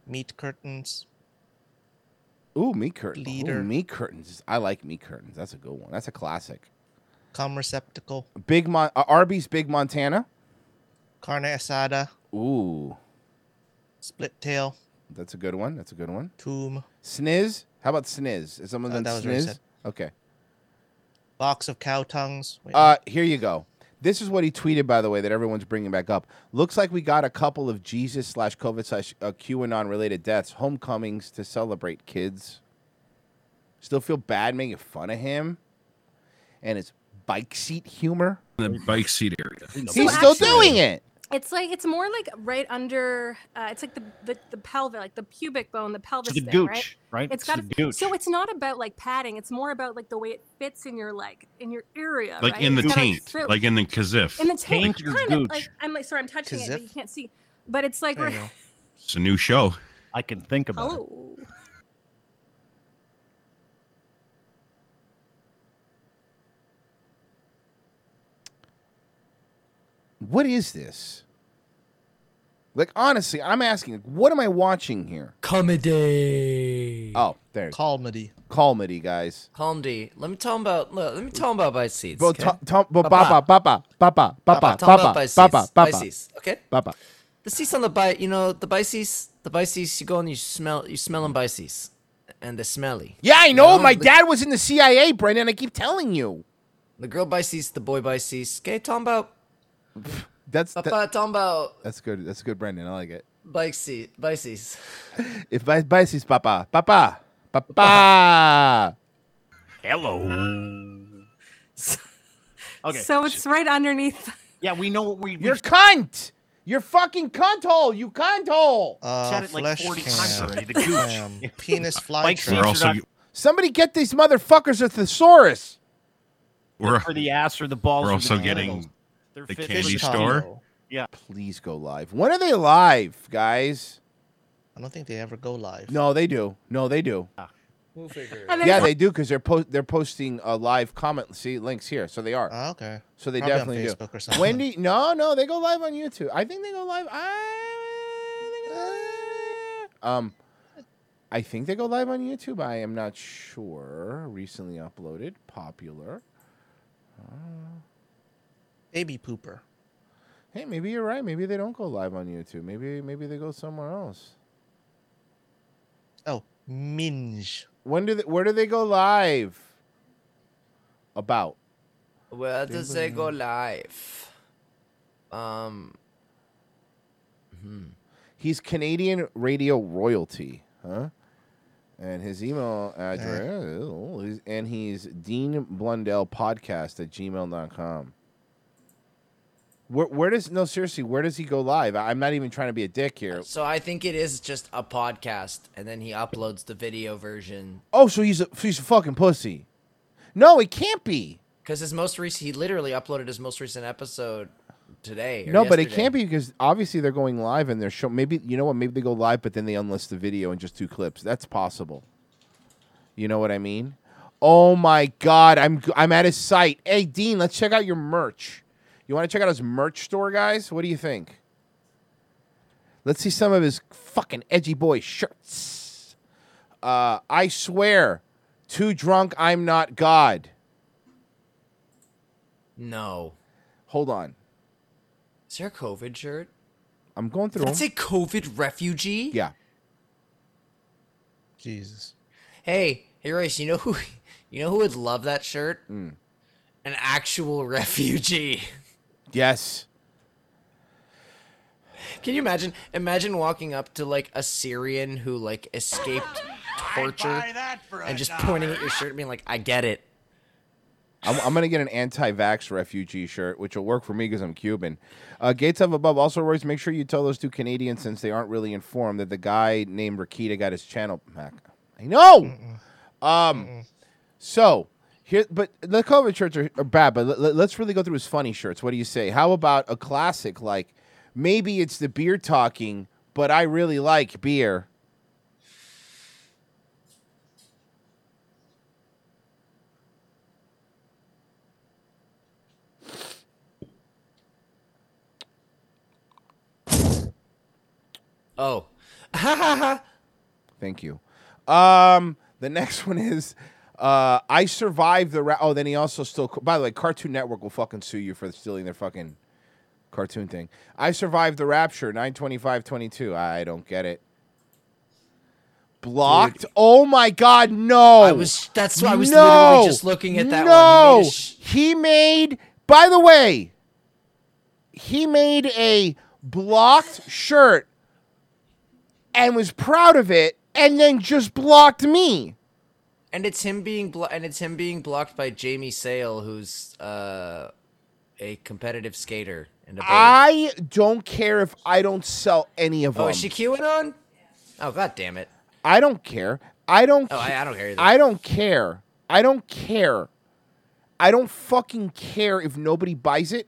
Meat curtains. Ooh, meat curtains. Ooh, meat curtains. I like meat curtains. That's a good one. That's a classic. Cum receptacle. Big Mon- uh, Arby's Big Montana. Carne asada. Ooh, Split tail. that's a good one. That's a good one. Tomb. Sniz. How about Sniz? Is someone Uh, done that was already Sniz? said. Okay. Box of cow tongues. Wait, Uh, here you go. This is what he tweeted, by the way, that everyone's bringing back up. Looks like we got a couple of Jesus slash COVID slash uh, QAnon related deaths, homecomings to celebrate, kids. Still feel bad making fun of him and his bike seat humor. The bike seat area. He's still actually- doing it. It's like it's more like right under. Uh, it's like the, the the pelvic, like the pubic bone, the pelvis the thing, gooch, right? right? It's It's got the gooch. so it's not about like padding. It's more about like the way it fits in your leg, in your area, Like right? in the It's gotta taint, fit- like in the kazif. in the taint, taint or kind of like I'm like sorry, I'm touching it, but you can't see. But it's like we're. It's a new show. I can think about it. What is this? Like honestly, I'm asking, what am I watching here? Comedy. Oh, there. Calmedy. Calmity, guys. Calmedy. Let me tell him about. Look, let me tell him about bite seeds. Bo- okay? to- to- bo- Papa. Papa, Papa, Papa, Papa, Tell him about Papa. Papa, Papa, seeds, Okay. Papa. The seeds on the bite, you know, the bices, the bices, you go and you smell, you smell them bices, and they're smelly. Yeah, I know. No, My the- dad was in the CIA, Brendan. I keep telling you. The girl bices, the boy bices. Okay, tell him about. That's Papa, that, tell him about that's good. That's good, Brendan. I like it. bike seat, bices. If by bicy's Papa, Papa, Papa. Hello. [LAUGHS] Okay. So it's right underneath. yeah, we know what we. we You're cunt. You're fucking cunt hole. You cunt hole. Uh, Said it like flesh 40 times cam. already, the gooch. Penis fly trap. Also are Somebody get these motherfuckers a thesaurus. we're for the ass or the balls. we're also the getting genitals. They're the candy for Fish store. combo. Please go live. When are they live, guys? I don't think they ever go live. No, they do. No, they do. We'll figure it Yeah, it's- they do because they're po- they're posting a live comment. See links here, so they are. Ah, okay. So they Probably on definitely do. Facebook or something. Wendy, no, no, they go live on YouTube. I think they go live. I, um, I think they go live on YouTube. I am not sure. Recently uploaded, popular. Baby pooper. Hey, maybe you're right. Maybe they don't go live on YouTube. Maybe maybe they go somewhere else. Oh, minge. When do they, where do they go live? About Where does they go live? Um, Hmm. he's Canadian radio royalty, huh? And his email address, is- and he's Dean Blundell podcast at gmail.com. Where, where does, no, seriously, where does he go live? I'm not even trying to be a dick here. so I think it is just a podcast, and then he uploads the video version. Oh, so he's a, he's a fucking pussy. No, it can't be. Because his most recent, he literally uploaded his most recent episode today. or No, but it can't be because obviously they're going live and they're show. Maybe you know what? Maybe they go live, but then they unlist the video and just two clips. That's possible. You know what I mean? Oh my god, I'm I'm at his site. Hey Dean, let's check out your merch. You want to check out his merch store, guys? What do you think? Let's see some of his fucking edgy boy shirts. Uh, I swear, too drunk, I'm not God. No. Hold on, Is there a COVID shirt? I'm going through. That's them. a COVID refugee? Yeah. Jesus. Hey, hey, Royce, you know who, [LAUGHS] you know who would love that shirt? Hmm. An actual [LAUGHS] refugee. Yes. Can you imagine? Imagine walking up to like a Syrian who like escaped torture Buy that for a and just dollar. pointing at your shirt and being like, "I get it." I'm, I'm gonna get an anti-vax refugee shirt, which will work for me because I'm Cuban. Uh, Gates of above. Also, Royce, make sure you tell those two Canadians since they aren't really informed that the guy named Rakita got his channel back. I know. Um. So here, but the COVID shirts are, are bad. But let, let's really go through his funny shirts. What do you say? How about a classic like maybe it's the beer talking, but I really like beer. Oh, ha ha ha. Thank you. Um, the next [LAUGHS] one is uh, I survived the. Ra- oh, then he also still. By the way, Cartoon Network will fucking sue you for stealing their fucking cartoon thing. I survived the rapture. Nine twenty five twenty two. I don't get it. Blocked. Oh my god, no! I was. That's why I was no! literally just looking at that no! one. He made sh- he made. By the way, he made a blocked shirt and was proud of it, and then just blocked me. And it's him being blo- and it's him being blocked by Jamie Sale, who's uh, a competitive skater a. I don't care if I don't sell any of oh, them. is she queuing on? Oh god damn it! I don't care. I don't. Oh, ca- I, I don't care either. I don't care. I don't care. I don't fucking care if nobody buys it.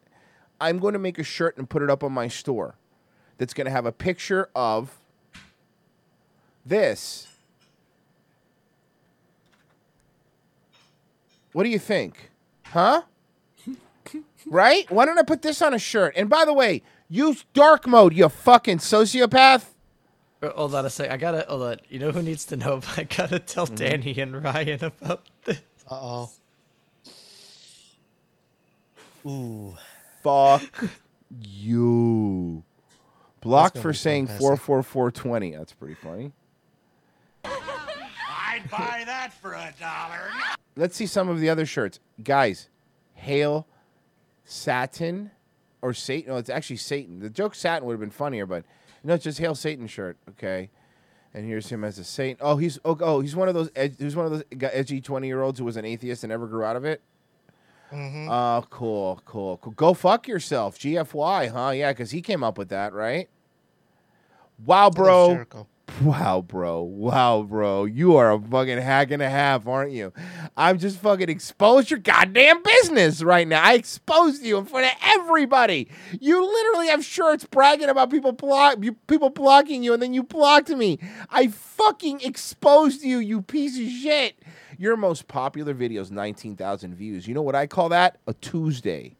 I'm going to make a shirt and put it up on my store. That's going to have a picture of this. What do you think? Huh? right? Why don't I put this on a shirt? And by the way, use dark mode, you fucking sociopath. Uh, Hold on a sec. I gotta hold on. You know who needs to know? [LAUGHS] I gotta tell Mm-hmm. Danny and Ryan about this. Uh oh. Ooh. Fuck you. Blocked for saying 44420. That's pretty funny. [LAUGHS] I'd buy that for a dollar. Let's see some of the other shirts. Guys, Hail Satin or Satan. No, it's actually Satan. The joke Satin would have been funnier, but no, it's just Hail Satan shirt. Okay. And here's him as a saint. Oh, he's oh, oh he's one of those ed- he's one of those edgy 20 year olds who was an atheist and never grew out of it. Mm-hmm. Oh, cool, cool, cool. Go fuck yourself, GFY, huh? Yeah, because he came up with that, right? Wow, bro. Wow, bro. Wow, bro. You are a fucking hack and a half, aren't you? I'm just fucking exposed your goddamn business right now. I exposed you in front of everybody. You literally have shirts bragging about people block people blocking you, and then you blocked me. I fucking exposed you, you piece of shit. Your most popular video is 19,000 views. You know what I call that? A Tuesday.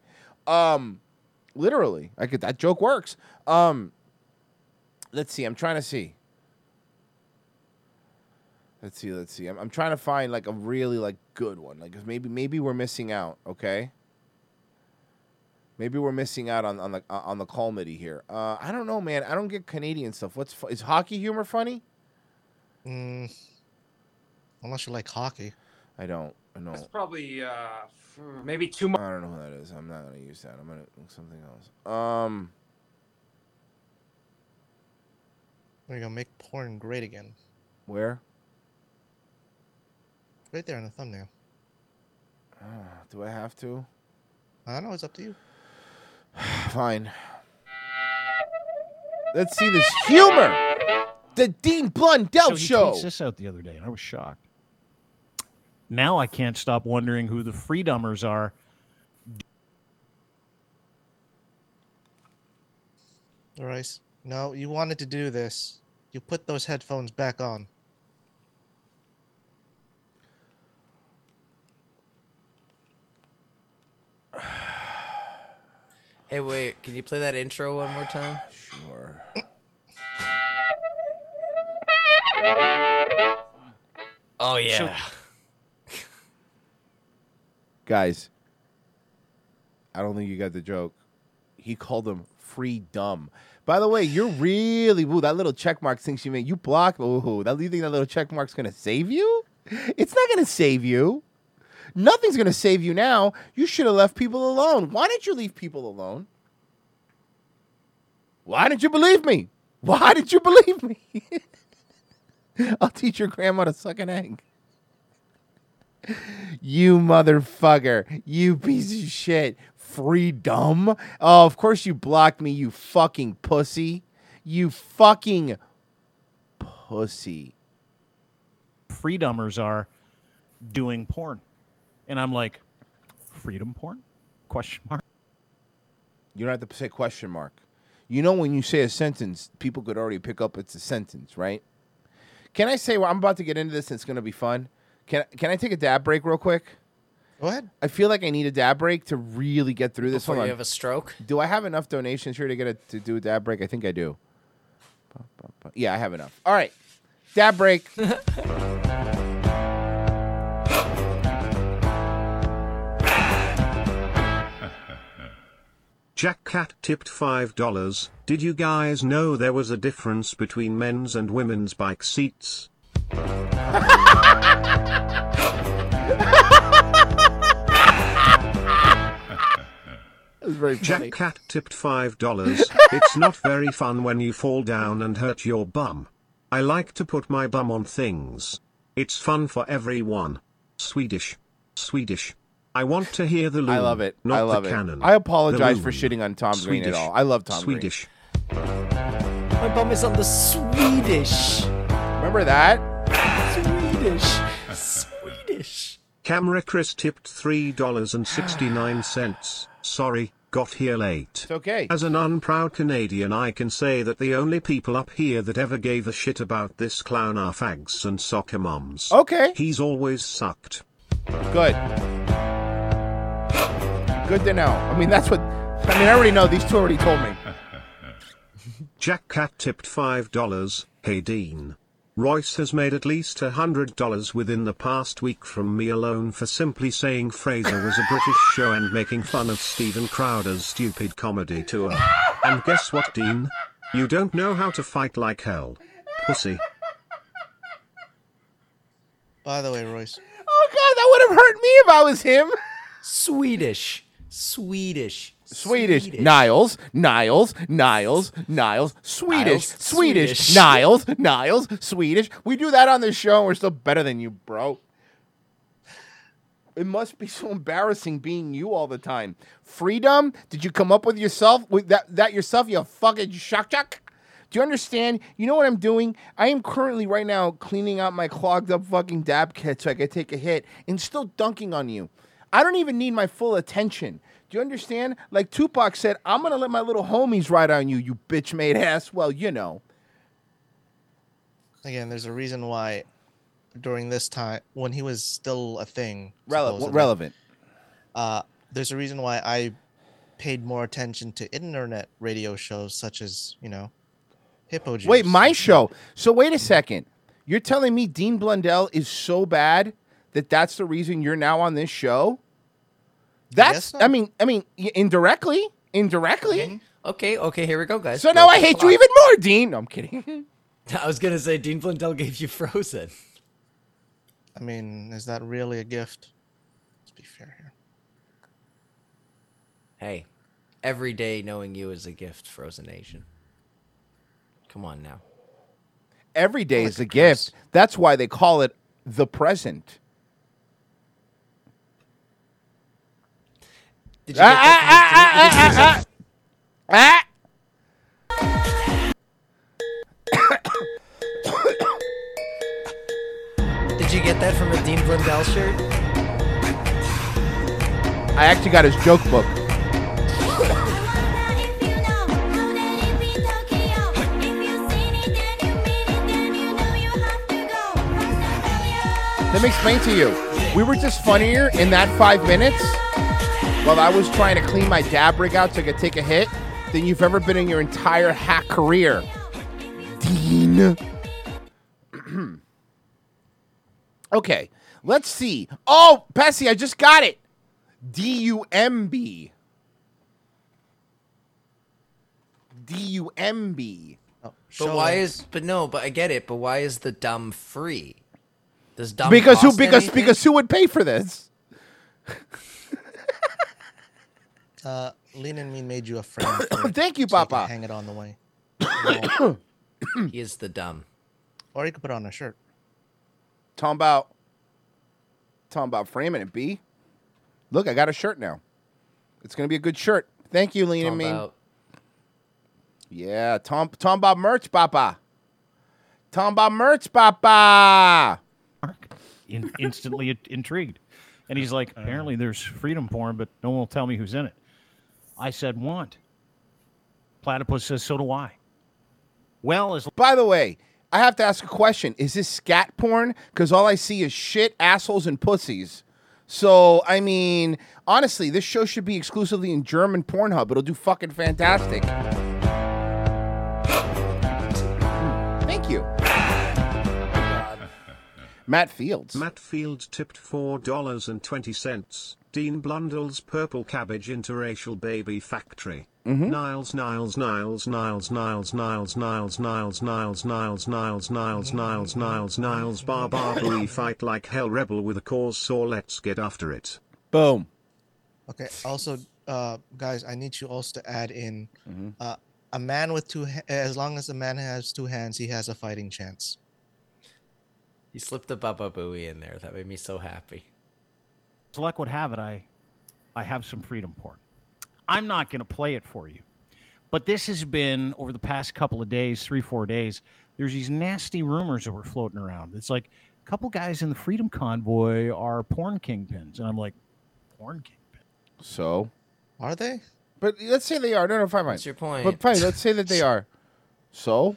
Um, literally, I could that joke works. Um, let's see. I'm trying to see. Let's see. Let's see. I'm, I'm trying to find like a really like good one. Like maybe maybe we're missing out. Okay. Maybe we're missing out on on the on the comedy here. Uh, I don't know, man. I don't get Canadian stuff. What's fu- is hockey humor funny? Mm, unless you like hockey. I don't. I know. That's probably uh, maybe two months. I don't know who that is. I'm not gonna use that. I'm gonna look something else. Um. We're gonna make porn great again. Where? Right there in the thumbnail. Uh, do I have to? I don't know. It's up to you. [SIGHS] Fine. Let's see this humor. The Dean Blundell So he show. tweets this out the other day, and I was shocked. Now I can't stop wondering who the freedomers are. All right. No, you wanted to do this. You put those headphones back on. [SIGHS] Hey, wait. Can you play that intro one more time? Sure. Oh yeah. [LAUGHS] Guys, I don't think you got the joke. He called them free dumb. By the way, you're really ooh, that little check mark thinks you made you block. Ooh, that you think that little check mark's gonna save you? It's not gonna save you. Nothing's gonna save you now. You should have left people alone. Why didn't you leave people alone? Why didn't you believe me? Why did you believe me? [LAUGHS] I'll teach your grandma to suck an egg. You motherfucker. You piece of shit. Freedom. Oh, of course you blocked me, you fucking pussy. You fucking pussy. Freedomers are doing porn, and I'm like, freedom porn? Question mark. You don't have to say question mark. You know when you say a sentence, people could already pick up it's a sentence, right? Can I say well, I'm about to get into this and it's gonna be fun? Can can I take a dab break real quick? Go ahead. I feel like I need a dab break to really get through this. Before Hold you on. have a stroke. Do I have enough donations here to get a, to do a dab break? I think I do. Yeah, I have enough. All right, dab break. [LAUGHS] Jack Cat tipped $5. Did you guys know there was a difference between men's and women's bike seats? Jack Cat tipped $5. it's not very fun when you fall down and hurt your bum. I like to put my bum on things. It's fun for everyone. Swedish. Swedish. I want to hear the loom. I love it. Not I love the it. cannon. I apologize for shitting on Tom Green at Swedish. all. I love Tom Green. Swedish. My bum is on the Swedish. Remember that? Swedish. [LAUGHS] Swedish. Camera Chris tipped $3.69. Sorry, got here late. It's okay. As an unproud Canadian, I can say that the only people up here that ever gave a shit about this clown are fags and soccer moms. Okay. He's always sucked. Good. Good to know. I mean, that's what. I mean, I already know. These two already told me. [LAUGHS] Jack Cat tipped $5. Hey Dean. Royce has made at least a hundred dollars within the past week from me alone for simply saying Frasier was a British [LAUGHS] show and making fun of Steven Crowder's stupid comedy tour. And guess what, Dean? You don't know how to fight like hell. Pussy. By the way, Royce, Oh God, that would have hurt me if I was him. [LAUGHS] Swedish. Swedish. Swedish. Niles, Niles, Niles, Niles, Swedish, Niles, Swedish, Swedish. Niles, Niles, Swedish. We do that on the show and we're still better than you, bro. It must be so embarrassing being you all the time. Freedom? Did you come up with yourself with that that yourself, you fucking shock chuck? Do you understand? You know what I'm doing? I am currently right now cleaning out my clogged up fucking dab kit so I can take a hit and still dunking on you. I don't even need my full attention. Do you understand? Like Tupac said, I'm gonna let my little homies ride on you, you bitch made ass. Well, you know. again, there's a reason why during this time when he was still a thing, Rele- relevant. Uh, there's a reason why I paid more attention to internet radio shows such as you know, Hippo Juice. Wait, my show. So wait a second. You're telling me Dean Blundell is so bad that that's the reason you're now on this show? That's. I, mean, I mean, indirectly, indirectly. Okay, okay, here we go, guys. So Go now I to the hate you clock. even more, Dean. No, I'm kidding. [LAUGHS] I was gonna say Dean Blundell gave you Frozen. I mean, is that really a gift? Let's be fair here. Hey, every day knowing you is a gift, Frozen Nation. Come on now. Every day is a gift. That's why they call it the present. Did you get ah, that from ah, the- ah, ah! Did you get that from a Dean Blundell shirt? I actually got his joke book. Let me explain to you. We were just funnier in that five minutes while I was trying to clean my dab rig out so I could take a hit than you've ever been in your entire hack career. Dean. [CLEARS THROAT] okay, let's see. Oh, Bessie, I just got it. D U M B. D U M B. Oh, but why is but no, but I get it, but why is the dumb free? Does dumb Because who because anything? because who would pay for this? [LAUGHS] Uh, Lean and Me made you a frame. for [COUGHS] Thank you, so can Papa. hang it on the way. [COUGHS] he is the dumb. Or you could put on a shirt. Talking about talking about framing it, B. Look, I got a shirt now. It's gonna be a good shirt. Thank you, Lean and Talking Me. Yeah, Tom Tom about merch, Papa. Tom about merch, Papa. in, instantly [LAUGHS] intrigued. And he's like, apparently there's freedom porn, but no one will tell me who's in it. I said, want. Platypus says, so do I. Well, as By the way, I have to ask a question. Is this scat porn? Because all I see is shit, assholes, and pussies. So, I mean, honestly, this show should be exclusively in German Pornhub. It'll do fucking fantastic. [GASPS] Thank you. [LAUGHS] Matt Fields. Matt Fields tipped $4.20. Dean Blundell's Purple Cabbage Interracial Baby Factory. Mhm. Niles, Niles, Niles, Niles, Niles, Niles, Niles, Niles, Niles, Niles, Niles, Niles, Niles, Niles, Niles, Bar Bar We fight like hell rebel with a cause, so let's get after it. Boom. Okay. Also, uh, guys, I need you also to add in Mhm. uh, a man with two. Ha- as long as a man has two hands, he has a fighting chance. You slipped the Baba Booey in there. That made me so happy. As luck would have it, I, I have some freedom porn. I'm not going to play it for you, but this has been over the past couple of days, three, four days. There's these nasty rumors that were floating around. It's like a couple guys in the Freedom Convoy are porn kingpins, and I'm like, porn kingpin. So, Are they? but let's say they are. No, no, fine, fine. What's your point? But fine, let's say that they [LAUGHS] are. So,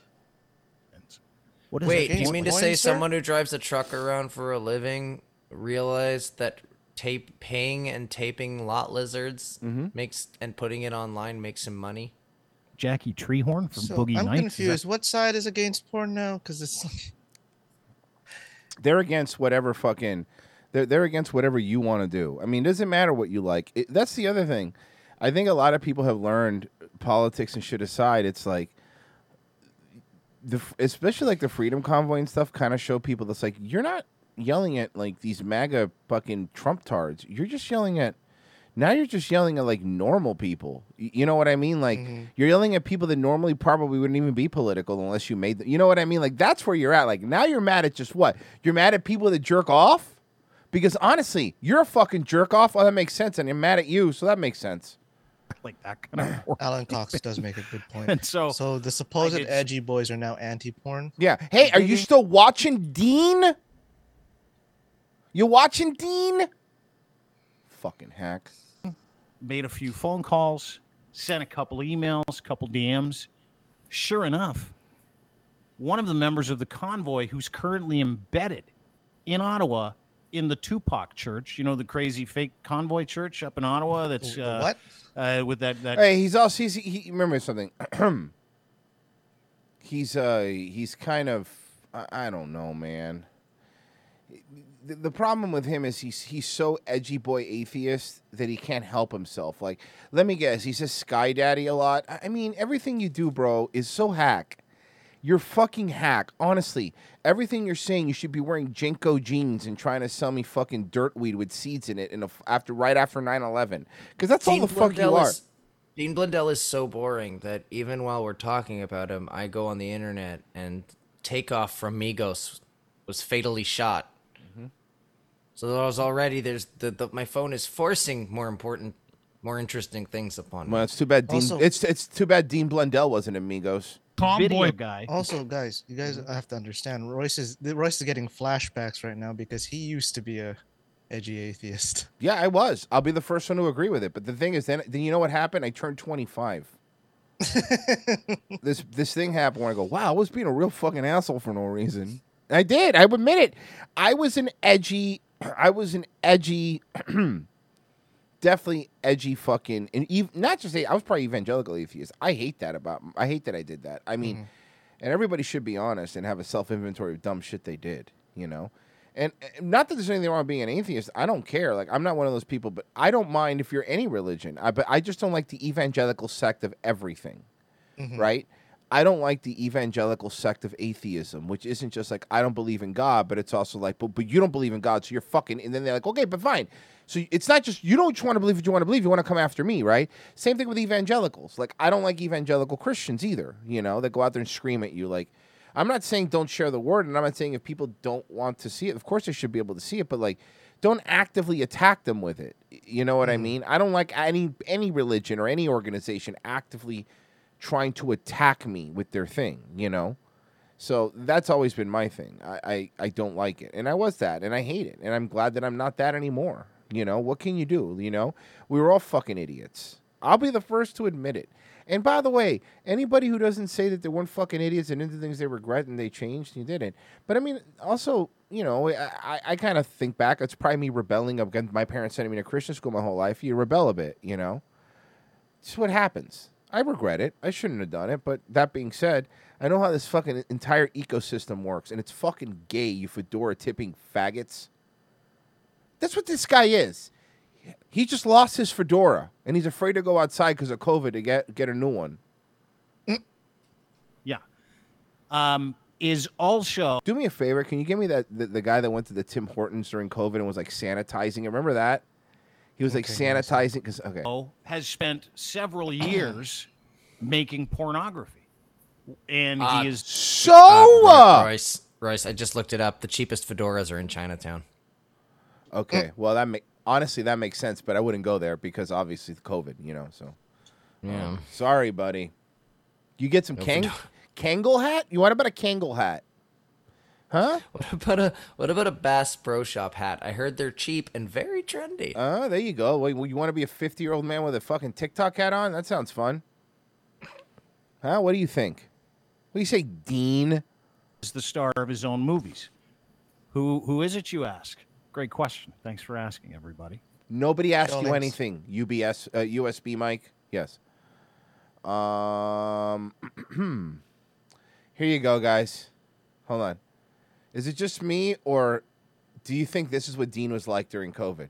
What is Wait, do you mean to say sir? someone who drives a truck around for a living realized that tape paying and taping lot lizards Mm-hmm. makes and putting it online makes him money? Jackie Treehorn from So Boogie I'm Nights? Is that- confused. What side is against porn now? Because it's like, [LAUGHS] they're against whatever fucking they're, they're against whatever you want to do i mean it doesn't matter what you like it, that's the other thing i think a lot of people have learned politics and shit aside it's like the especially like the freedom convoy and stuff kind of show people that's like you're not yelling at like these maga fucking trump tards. You're just yelling at now you're just yelling at like normal people. You know what i mean? Like mm-hmm. you're yelling at people that normally probably wouldn't even be political unless you made them you know what i mean? Like that's where you're at. Like now you're mad at just what? You're mad at people that jerk off? Because honestly you're a fucking jerk off. Oh that makes sense and i'm mad at you so that makes sense. [LAUGHS] Like that kind of porn. Alan Cox does make a good point. [LAUGHS] And so, so the supposed did- edgy boys are now anti-porn. yeah. Hey are you still watching dean you watching dean fucking hack made a few phone calls, sent a couple emails, a couple DMs. Sure enough, one of the members of the convoy who's currently embedded in Ottawa in the Tupac Church, you know, the crazy fake convoy church up in Ottawa that's uh, what? Uh, with that that Hey, he's also he's, he remember something. [CLEARS THROAT] he's uh he's kind of I, I don't know, man. The, the problem with him is he's he's so edgy boy atheist that he can't help himself. Like, let me guess, he says Sky Daddy a lot. I mean, everything you do, bro, is so hack. You're fucking hack. Honestly, everything you're saying, you should be wearing JNCO jeans and trying to sell me fucking dirt weed with seeds in it in a f after right after 9/11. Because that's all the fuck you Blundell are. Dean Blundell is so boring that even while we're talking about him, I go on the internet and Takeoff from Migos was fatally shot. So there was already there's the, the my phone is forcing more important, more interesting things upon me. Well, it's too bad. Dean, Also- it's it's too bad Dean Blundell wasn't in Amigos. video boy. guy. Also, guys, you guys have to understand. Royce is Royce is getting flashbacks right now because he used to be a edgy atheist. Yeah, I was. I'll be the first one to agree with it. But the thing is, then then you know what happened? I turned twenty five. [LAUGHS] this this thing happened where I go, wow, I was being a real fucking asshole for no reason. I did. I admit it. I was an edgy. I was an edgy. [CLEARS THROAT] definitely edgy fucking and ev- not just I was probably evangelical atheist. I hate that about I hate that I did that. I mean, mm-hmm. and everybody should be honest and have a self inventory of dumb shit they did, you know. And, and not that there's anything wrong with being an atheist. I don't care. Like I'm not one of those people, but I don't mind if you're any religion. I but I just don't like the evangelical sect of everything. Mm-hmm. Right? I don't like the evangelical sect of atheism, which isn't just like I don't believe in God, but it's also like, but, but you don't believe in God, so you're fucking. And then they're like, okay, but fine. So it's not just you don't want to believe what you want to believe. You want to come after me, right? Same thing with evangelicals. Like I don't like evangelical Christians either. You know, that go out there and scream at you. Like I'm not saying don't share the word, and I'm not saying if people don't want to see it, of course they should be able to see it, but like don't actively attack them with it. You know what I mm-hmm. mean? I don't like any any religion or any organization actively trying to attack me with their thing, you know? So that's always been my thing. I, I, I don't like it. And I was that and I hate it. And I'm glad that I'm not that anymore. You know, what can you do? You know? We were all fucking idiots. I'll be the first to admit it. And by the way, anybody who doesn't say that they weren't fucking idiots and into things they regret and they changed, you didn't. But I mean, also, you know, I, I, kind of think back. It's probably me rebelling against my parents sending me to Christian school my whole life. You rebel a bit, you know? It's what happens. I regret it. I shouldn't have done it. But that being said, I know how this fucking entire ecosystem works, and it's fucking gay, you fedora tipping faggots. That's what this guy is. He just lost his fedora, and he's afraid to go outside because of COVID to get get a new one. Yeah. Um, is also Do me a favor. Can you give me that the, the guy that went to the Tim Hortons during COVID and was like sanitizing? it? Remember that? He was like sanitizing because okay. has spent several [CLEARS THROAT] years making pornography, and Uh, he is so. Uh, Royce, Royce, I just looked it up. The cheapest fedoras are in Chinatown. Okay, well that make honestly that makes sense, but I wouldn't go there because obviously the COVID, you know. So, Yeah. Um, sorry, buddy. You get some No Kang fedora. Kangol hat? You want about a Kangol hat? Huh? [LAUGHS] What about a what about a Bass Pro Shop hat? I heard they're cheap and very trendy. Oh, there you go. Wait, well, you want to be a fifty-year-old man with a fucking TikTok hat on? That sounds fun. Huh? What do you think? What do you say, Dean? is the star of his own movies. Who who is it? You ask. Great question. Thanks for asking, everybody. Nobody asked Go you next. anything. UBS, uh, USB mic. Yes. Um. [CLEARS THROAT] here you go, guys. Hold on. Is it just me, or do you think this is what Dean was like during COVID?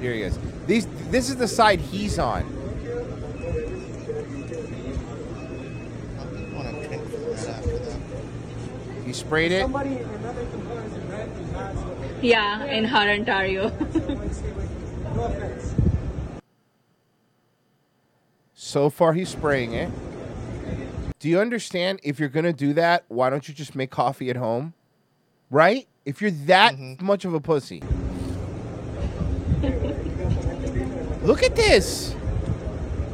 Here he is. These. This is the side he's on. He sprayed it. Yeah, in Hutt, Ontario. [LAUGHS] So far, he's spraying it. Do you understand? If you're gonna do that, why don't you just make coffee at home? Right? If you're that mm-hmm. much of a pussy. Look at this.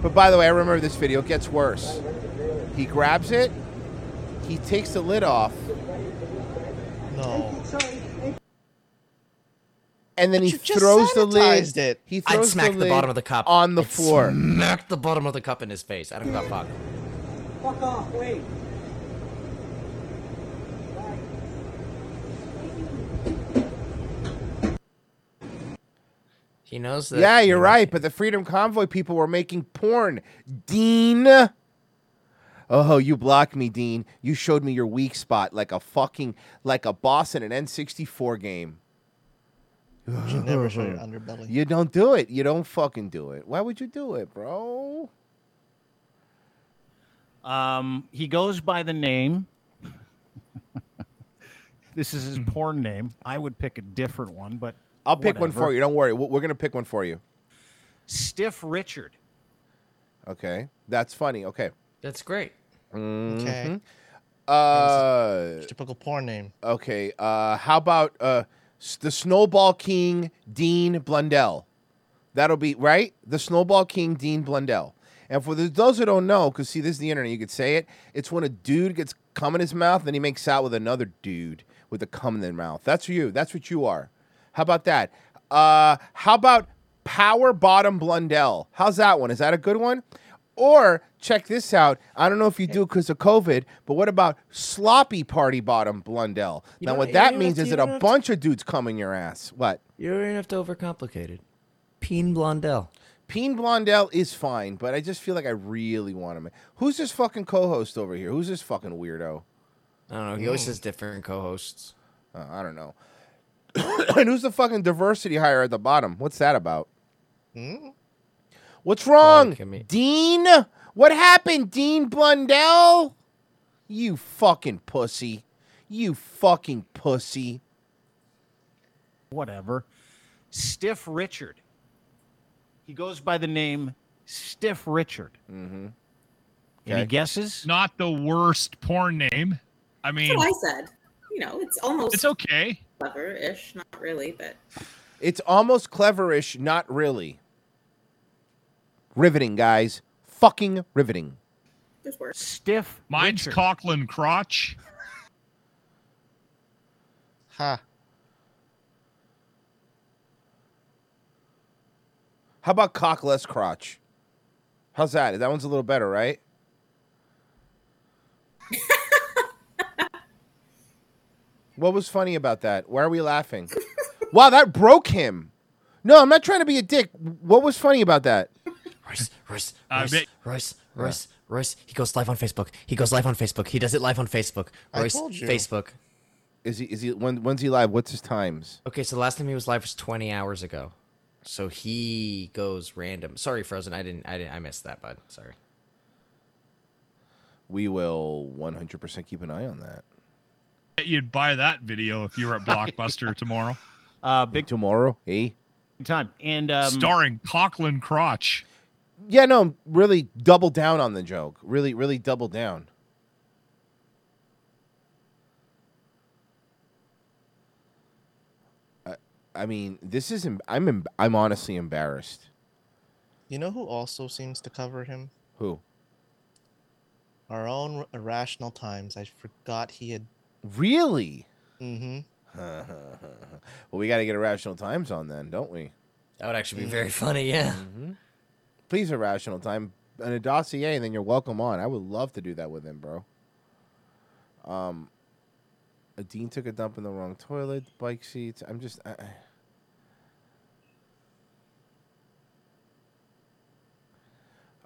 But by the way, I remember this video. It gets worse. He grabs it. He takes the lid off. No. And then he throws the lid. it. He I'd throws smack the, lid bottom of the cup on the I'd floor. Smack the bottom of the cup in his face. I don't give a fuck. Fuck off, wait. He knows that. Yeah, you're right. But the Freedom Convoy people were making porn. Dean. Oh, you blocked me, Dean. You showed me your weak spot like a fucking like a boss in an N64 game. You should never show your underbelly. You don't do it. You don't fucking do it. Why would you do it, bro? Um, he goes by the name. [LAUGHS] this is his porn name. I would pick a different one, but I'll pick one for you. Don't worry. We're we're gonna pick one for you. Stiff Richard. Okay, that's funny. Okay. That's great. Mhm. Uh, typical porn name. Okay. Uh, how about uh, the Snowball King Dean Blundell? That'll be right. The Snowball King Dean Blundell. And for those who don't know, because see, this is the internet, you could say it. It's when a dude gets cum in his mouth, then he makes out with another dude with a cum in their mouth. That's you. That's what you are. How about that? Uh, how about Power Bottom Blundell? How's that one? Is that a good one? Or check this out. I don't know if you do because of COVID, but what about sloppy party bottom Blundell? You now, what that means to- is that a don't to- bunch of dudes come in your ass. What? You don't even have to overcomplicate it. Peen Blondell. Peen Blondell is fine, but I just feel like I really want him. Who's this fucking co-host over here? Who's this fucking weirdo? I don't know. He always has different co-hosts. Uh, I don't know. [COUGHS] and who's the fucking diversity hire at the bottom? What's that about? What's wrong, Dean? What happened, Dean Blundell? You fucking pussy. You fucking pussy. Whatever. Stiff Richard. He goes by the name Stiff Richard. Mm-hmm. Any guesses? Not the worst porn name. I mean, That's what I said. You know, it's almost it's okay. clever-ish, not really, but It's almost cleverish, not really. Riveting, guys. Fucking riveting. there's worse. Stiff. Mine's Coughlin crotch. Ha. How about cockless crotch? How's that? That one's a little better, right? [LAUGHS] what was funny about that? Why are we laughing? wow, that broke him. No, I'm not trying to be a dick. What was funny about that? Royce, Royce, I Royce, bet- Royce, Royce, Royce. He goes live on Facebook. He goes live on Facebook. He does it live on Facebook. I Royce, told you. Facebook. Is he? Is he? When? When's he live? What's his times? Okay, so the last time he was live was 20 hours ago. So he goes random. Sorry, Frozen. I didn't. I didn't. I missed that, bud. Sorry. We will 100% keep an eye on that. You'd buy that video if you were at [LAUGHS] Blockbuster tomorrow. Uh, big tomorrow, eh? time. And um, Starring Coughlin Crotch. Yeah, no, really double down on the joke. Really, really double down. I, I mean, this is em- I'm em- I'm honestly embarrassed. You know who also seems to cover him? Who? Our own Irrational Times. I forgot he had. Really? Mm-hmm. [LAUGHS] well, we got to get Irrational Times on then, don't we? That would actually be very funny, yeah. Mm-hmm. Please, Irrational Time, and a dossier, and then you're welcome on. I would love to do that with him, bro. Um, a dean took a dump in the wrong toilet, bike seats. I'm just. I, I-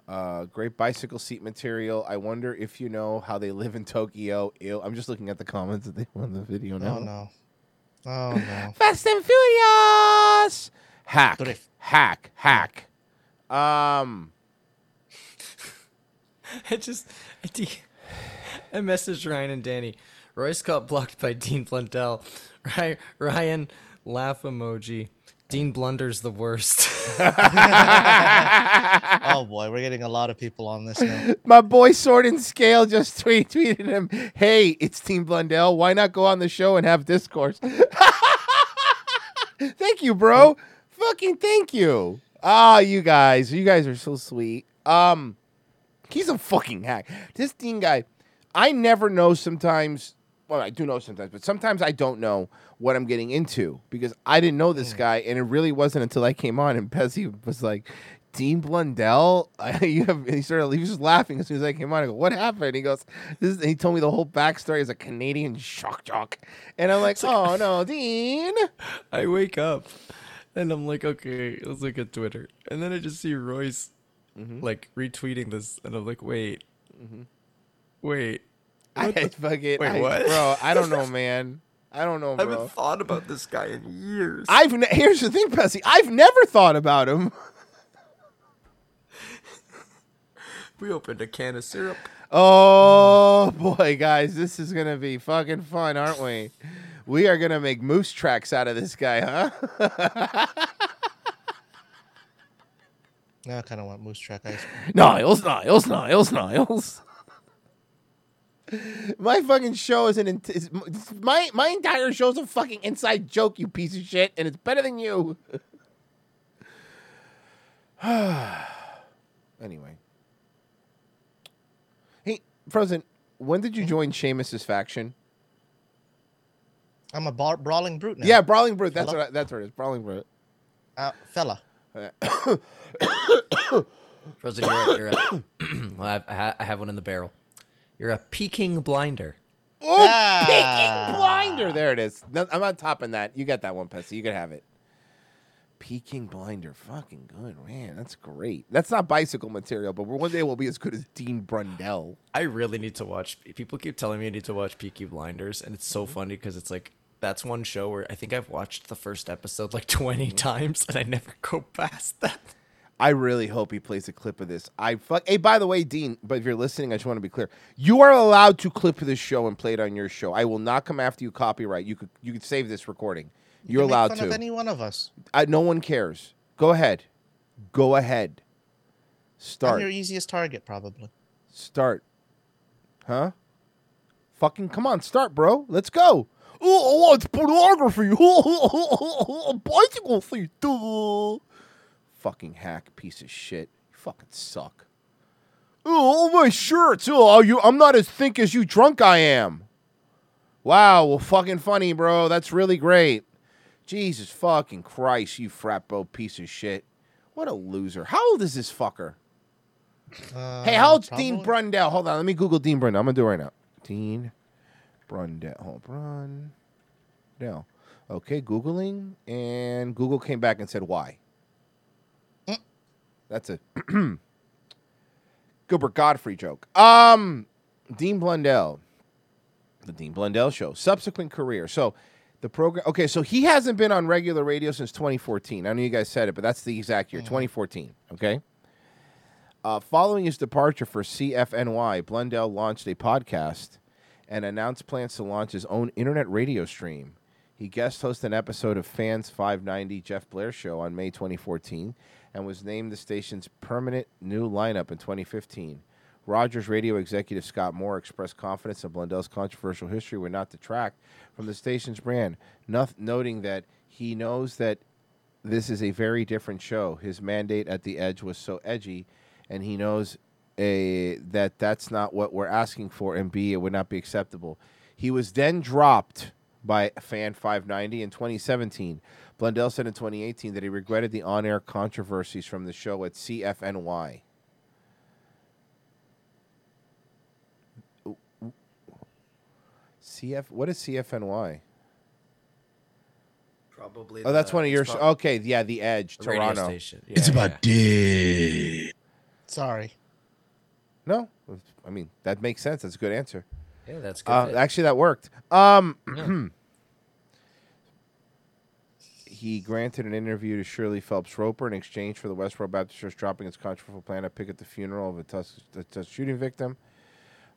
Uh, great bicycle seat material. I wonder if you know how they live in Tokyo. Ew. I'm just looking at the comments that they on the video now. Oh no. Oh no. [LAUGHS] Fast and Furious. Hack. Hack. Hack. Um. [LAUGHS] I just I, de- [LAUGHS] I messaged Ryan and Danny. Royce got blocked by Dean Blundell. Ryan laugh emoji. Dean Blunder's the worst. [LAUGHS] oh boy, we're getting a lot of people on this now. My boy Sword and Scale just [LAUGHS] tweet, tweeted him, "Hey, it's Team Blundell. Why not go on the show and have discourse?" [LAUGHS] thank you, bro. Fucking thank you. Ah, you guys, you guys are so sweet. Um, he's a fucking hack. This Dean guy, I never know sometimes. Well, I do know sometimes, but sometimes I don't know what I'm getting into because I didn't know this mm. guy, and it really wasn't until I came on and Pezzy was like, "Dean Blundell." [LAUGHS] you have, he started. He was just laughing as soon as I came on. I go, "What happened?" He goes, "This." Is, he told me the whole backstory as a Canadian shock jock, and I'm like, "Oh [LAUGHS] no, Dean." I wake up and I'm like, okay, let's look at Twitter. And then I just see Royce mm-hmm. like retweeting this, and I'm like, wait, mm-hmm. wait. I what the- fucking, Wait, I- what? bro? I don't know, [LAUGHS] man. I don't know, I haven't thought about this guy in years. I've ne- here's the thing, Pessy. I've never thought about him. [LAUGHS] we opened a can of syrup. Oh boy, guys, this is gonna be fucking fun, aren't we? We are gonna make moose tracks out of this guy, huh? Now I kind of want Moose Track ice cream. Niles, Niles, Niles, Niles. My fucking show is an int- is, my my entire show's a fucking inside joke, you piece of shit, and it's better than you. [SIGHS] anyway, hey, Frozen, when did you join Seamus's faction? I'm a bar- brawling brute now. Yeah, Brawling Brute. That's Fella. what I, that's what it is. Brawling Brute. Uh, fella. [COUGHS] Frozen, you're a, you're a [COUGHS] [COUGHS] well, I, have, I ha- I have one in the barrel. You're a Peking blinder. Oh, Ah. Peking Blinder. There it is. No, I'm not topping that. You got that one, Pessy. You can have it. Peking Blinder. Fucking good, man. That's great. That's not bicycle material, but one day we'll be as good as Dean Brundell. I really need to watch. People keep telling me I need to watch Peaky Blinders, and it's so funny because it's like that's one show where I think I've watched the first episode like [LAUGHS] 20 times, and I never go past that. I really hope he plays a clip of this. I fuck. Hey, by the way, Dean, but if you're listening, I just want to be clear. You are allowed to clip this show and play it on your show. I will not come after you copyright. You could you could save this recording. You're You allowed to. Any one of us. I, no one cares. Go ahead. Go ahead. I'm Start. your easiest target, probably. Start. Huh? Fucking come on, start, bro. Let's go. Oh, it's pornography. [LAUGHS] Bicycle seat. Duh. Fucking hack piece of shit. You fucking suck. Oh, all my shirts. Oh, you. I'm not as thick as you drunk I am. Wow. Well, fucking funny, bro. That's really great. Jesus fucking Christ, you frat bro piece of shit. What a loser. How old is this fucker? Uh, Hey, how old's Dean Brundell? Hold on, let me Google Dean Brundell. I'm gonna do it right now. Dean Brundell. Hold on. Brundell. Okay, Googling, and Google came back and said why. That's a [CLEARS THROAT] Gilbert Gottfried joke. Um, Dean Blundell, the Dean Blundell Show. Subsequent career. So the program. Okay, so he hasn't been on regular radio since 2014. I know you guys said it, but that's the exact year, 2014. Okay. Uh, following his departure for CFNY, Blundell launched a podcast and announced plans to launch his own internet radio stream. He guest hosted an episode of Fans 590 Jeff Blair Show on May 2014 and was named the station's permanent new lineup in 2015. Rogers radio executive Scott Moore expressed confidence in Blundell's controversial history would not detract from the station's brand, noth- noting that he knows that this is a very different show. His mandate at the Edge was so edgy, and he knows a, that that's not what we're asking for, and B, it would not be acceptable. He was then dropped by Fan 590 in 2017. Blundell said in 2018 that he regretted the on air controversies from the show at CFNY. CF, what is CFNY? Probably. Oh, that's the- one of your. it's sh- okay, yeah, the Edge, The Toronto. station. It's Yeah, about dick. Sorry. No, I mean that makes sense. That's a good answer. Yeah, that's good Uh, actually, that worked. Um, Yeah. [CLEARS THROAT] he granted an interview to Shirley Phelps Roper in exchange for the Westboro Baptist Church dropping its controversial plan to pick at the funeral of a Tus- a Tus- shooting victim.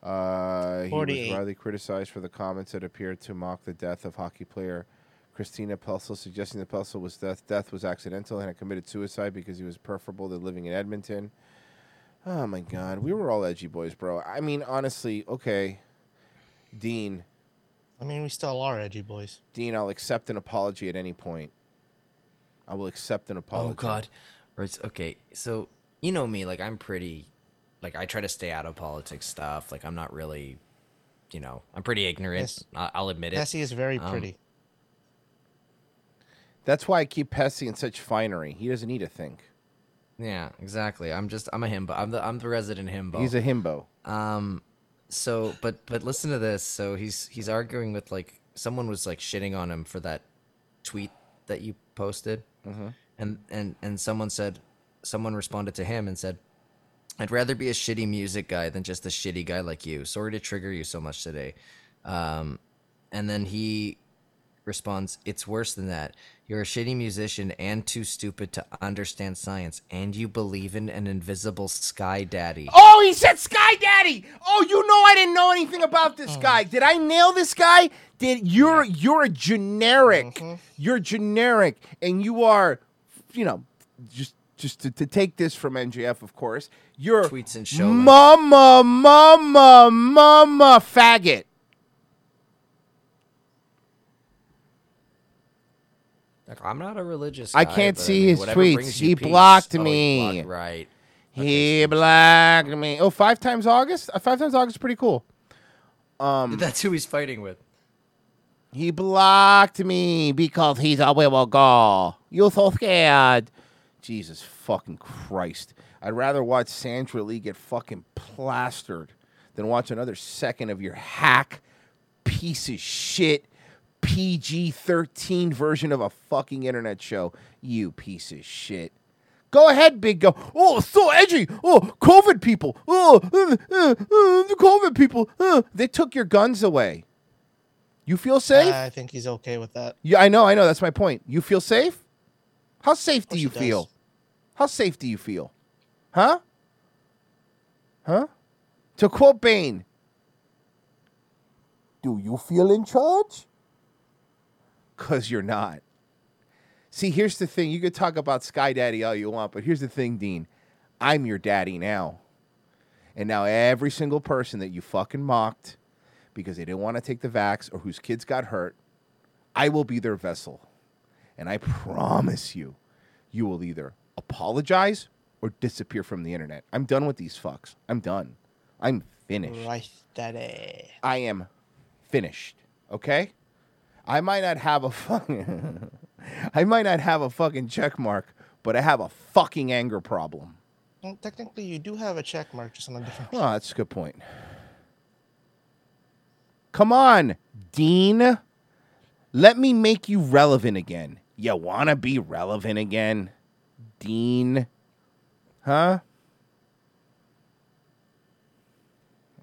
Uh, he was widely criticized for the comments that appeared to mock the death of hockey player Christina Pelso, suggesting that Pelso was death death was accidental and had committed suicide because he was preferable to living in Edmonton. Oh my God, we were all edgy boys, bro. I mean, honestly, okay, Dean. I mean, we still are edgy boys. Dean, I'll accept an apology at any point. I will accept an apology. Oh God. Right. Okay. So you know me, like I'm pretty, like I try to stay out of politics stuff. Like I'm not really, you know, I'm pretty ignorant. Yes. I- I'll admit it. Nessie is very Um, pretty. That's why I keep Pessy in such finery. He doesn't need to think. Yeah, exactly. I'm just I'm a himbo. I'm the I'm the resident himbo. He's a himbo. Um so but but listen to this. So he's he's arguing with like someone was like shitting on him for that tweet that you posted. Mhm. And and and someone said someone responded to him and said I'd rather be a shitty music guy than just a shitty guy like you. Sorry to trigger you so much today. Um, and then he responds, It's worse than that. You're a shitty musician and too stupid to understand science, and you believe in an invisible sky daddy. Oh, he said Sky Daddy. Oh, you know I didn't know anything about this oh. guy. Did I nail this guy? Did you're you're a generic. Mm-hmm. You're generic, and you are, you know, just just to, to take this from NJF, of course. You're Tweets and show mama, mama, mama, faggot. Like, I'm not a religious guy. I guy, can't but, see mean, his whatever tweets. brings you He peace. blocked Oh, he me. blocked- right. He blocked me. Oh, five times August. Uh, five times August is pretty cool. Um, That's who he's fighting with. He blocked me because he's a will go. You're so scared. Jesus fucking Christ. I'd rather watch Sandra Lee get fucking plastered than watch another second of your hack piece of shit PG 13 version of a fucking internet show. You piece of shit. Go ahead, big go. Oh, so edgy. Oh, COVID people. Oh, uh, uh, uh, the COVID people. Uh, they took your guns away. You feel safe? I think he's okay with that. Yeah, I know, I know. That's my point. You feel safe? How safe do you he does. feel? How safe do you feel? Huh? Huh? To quote Bane, do you feel in charge? Because you're not. See, here's the thing. You could talk about Sky Daddy all you want, but here's the thing, Dean. I'm your daddy now. And now every single person that you fucking mocked because they didn't want to take the vax or whose kids got hurt, I will be their vessel. And I promise you, you will either apologize or disappear from the internet. I'm done with these fucks. I'm done. I'm finished. Right, daddy. I am finished. Okay? I might not have a fucking [LAUGHS] I might not have a fucking check mark, but I have a fucking anger problem. Well, technically, you do have a check mark, just on a different. Oh, that's a good point. Come on, Dean. Let me make you relevant again. You want to be relevant again, Dean? Huh?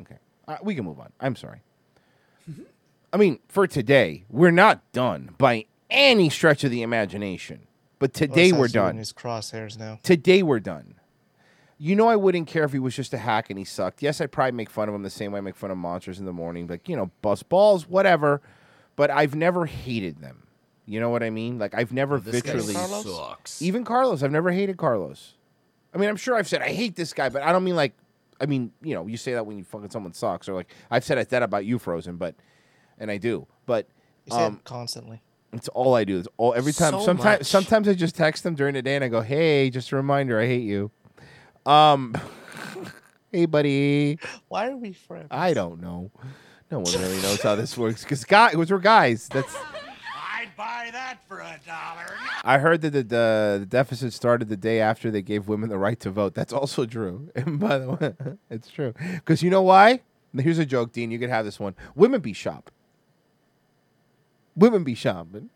Okay. Uh, we can move on. I'm sorry. I mean, for today, we're not done by any stretch of the imagination. But today we're has you in done. His crosshairs now. Today we're done. You know, I wouldn't care if he was just a hack and he sucked. Yes, I'd probably make fun of him the same way I make fun of monsters in the morning, like, you know, bust balls, whatever. But I've never hated them. You know what I mean? Like I've never oh, This guy literally sucks. even Carlos. I've never hated Carlos. I mean, I'm sure I've said I hate this guy, but I don't mean like. I mean, you know, you say that when you fucking someone sucks, or like I've said that about you, Frozen, but and I do, but You say um, it constantly. it's all I do. It's all every time. So sometimes, much. sometimes I just text them during the day and I go, "Hey, just a reminder, I hate you." Um, [LAUGHS] hey, buddy. Why are we friends? I don't know. No one really knows how this works because guy, we're guys. That's. I'd buy that for a dollar. I heard that the, the the deficit started the day after they gave women the right to vote. That's also true. [LAUGHS] And by the way, [LAUGHS] it's true because you know why? Here's a joke, Dean. You could have this one. Women be shop. Women be shopping.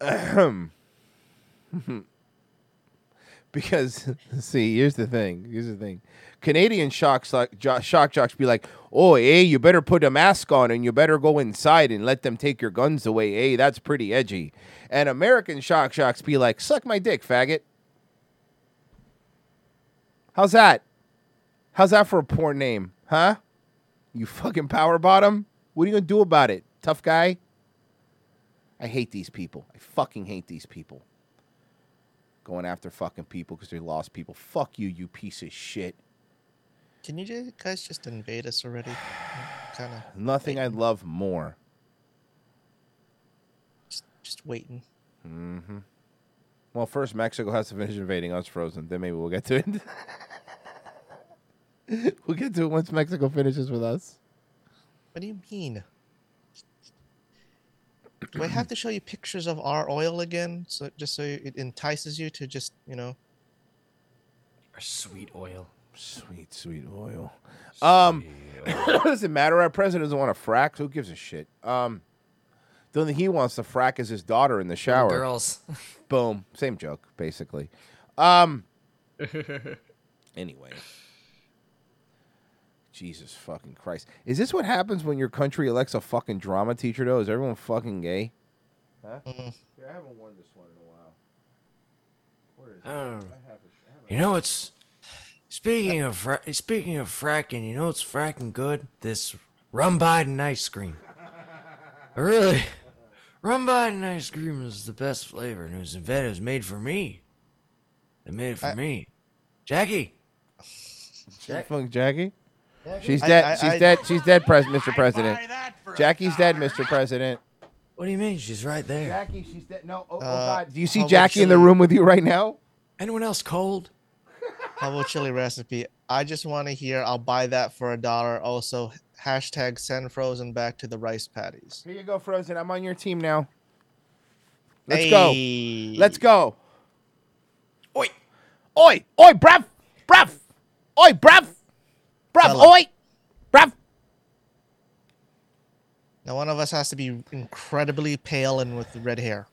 Ahem. [LAUGHS] because [LAUGHS] see, here's the thing. Here's the thing. Canadian shock like jo- shock jocks be like, "Oh, hey, you better put a mask on and you better go inside and let them take your guns away. Hey, that's pretty edgy." And American shock jocks be like, "Suck my dick, faggot." How's that? How's that for a poor name, huh? You fucking power bottom. What are you gonna do about it, tough guy? I hate these people. I fucking hate these people. Going after fucking people because they lost people. Fuck you, you piece of shit. Can you guys just invade us already? [SIGHS] Kind of Nothing I'd love more. just waiting. Mm-hmm. Well, first Mexico has to finish invading us, Frozen. Then maybe we'll get to it. [LAUGHS] [LAUGHS] we'll get to it once Mexico finishes with us. What do you mean? Do I have to show you pictures of our oil again, so just so it entices you to just you know? Our sweet oil. Sweet, sweet oil. Um, [COUGHS] does it matter? Our president doesn't want to frack. Who gives a shit? Um, the only thing he wants to frack is his daughter in the shower. girls. Boom. Same joke, basically. Um. [LAUGHS] anyway. Jesus fucking Christ. Is this what happens when your country elects a fucking drama teacher, though? Is everyone fucking gay? Huh? Mm. Yeah, I haven't worn this one in a while. Where is Oh. You know it's speaking of fra- speaking of fracking. You know it's fracking good. This rum Biden ice cream. [LAUGHS] really, rum Biden ice cream is the best flavor, and it was invented. It was made for me. They made it for me, Jackie. Jack- [LAUGHS] Fuck Jackie? Jackie? She's dead. I- She's I- dead. [LAUGHS] She's dead, pres- Mr. President. Jackie's dead, Mr. President. What do you mean? She's right there. Jackie, she's dead. No, oh, Uh, God. Do you see Jackie in the room with you right now? Anyone else cold? [LAUGHS] How about chili recipe? I just want to hear. I'll buy that for a dollar. Also, hashtag send frozen back to the rice patties. Here you go, Frozen. I'm on your team now. Let's Hey. go. Let's go. Oi. Oi. Oi, bruv. Bruv. Oi, bruv. Bruv. Fella. Oi. Bruv. Now, one of us has to be incredibly pale and with red hair.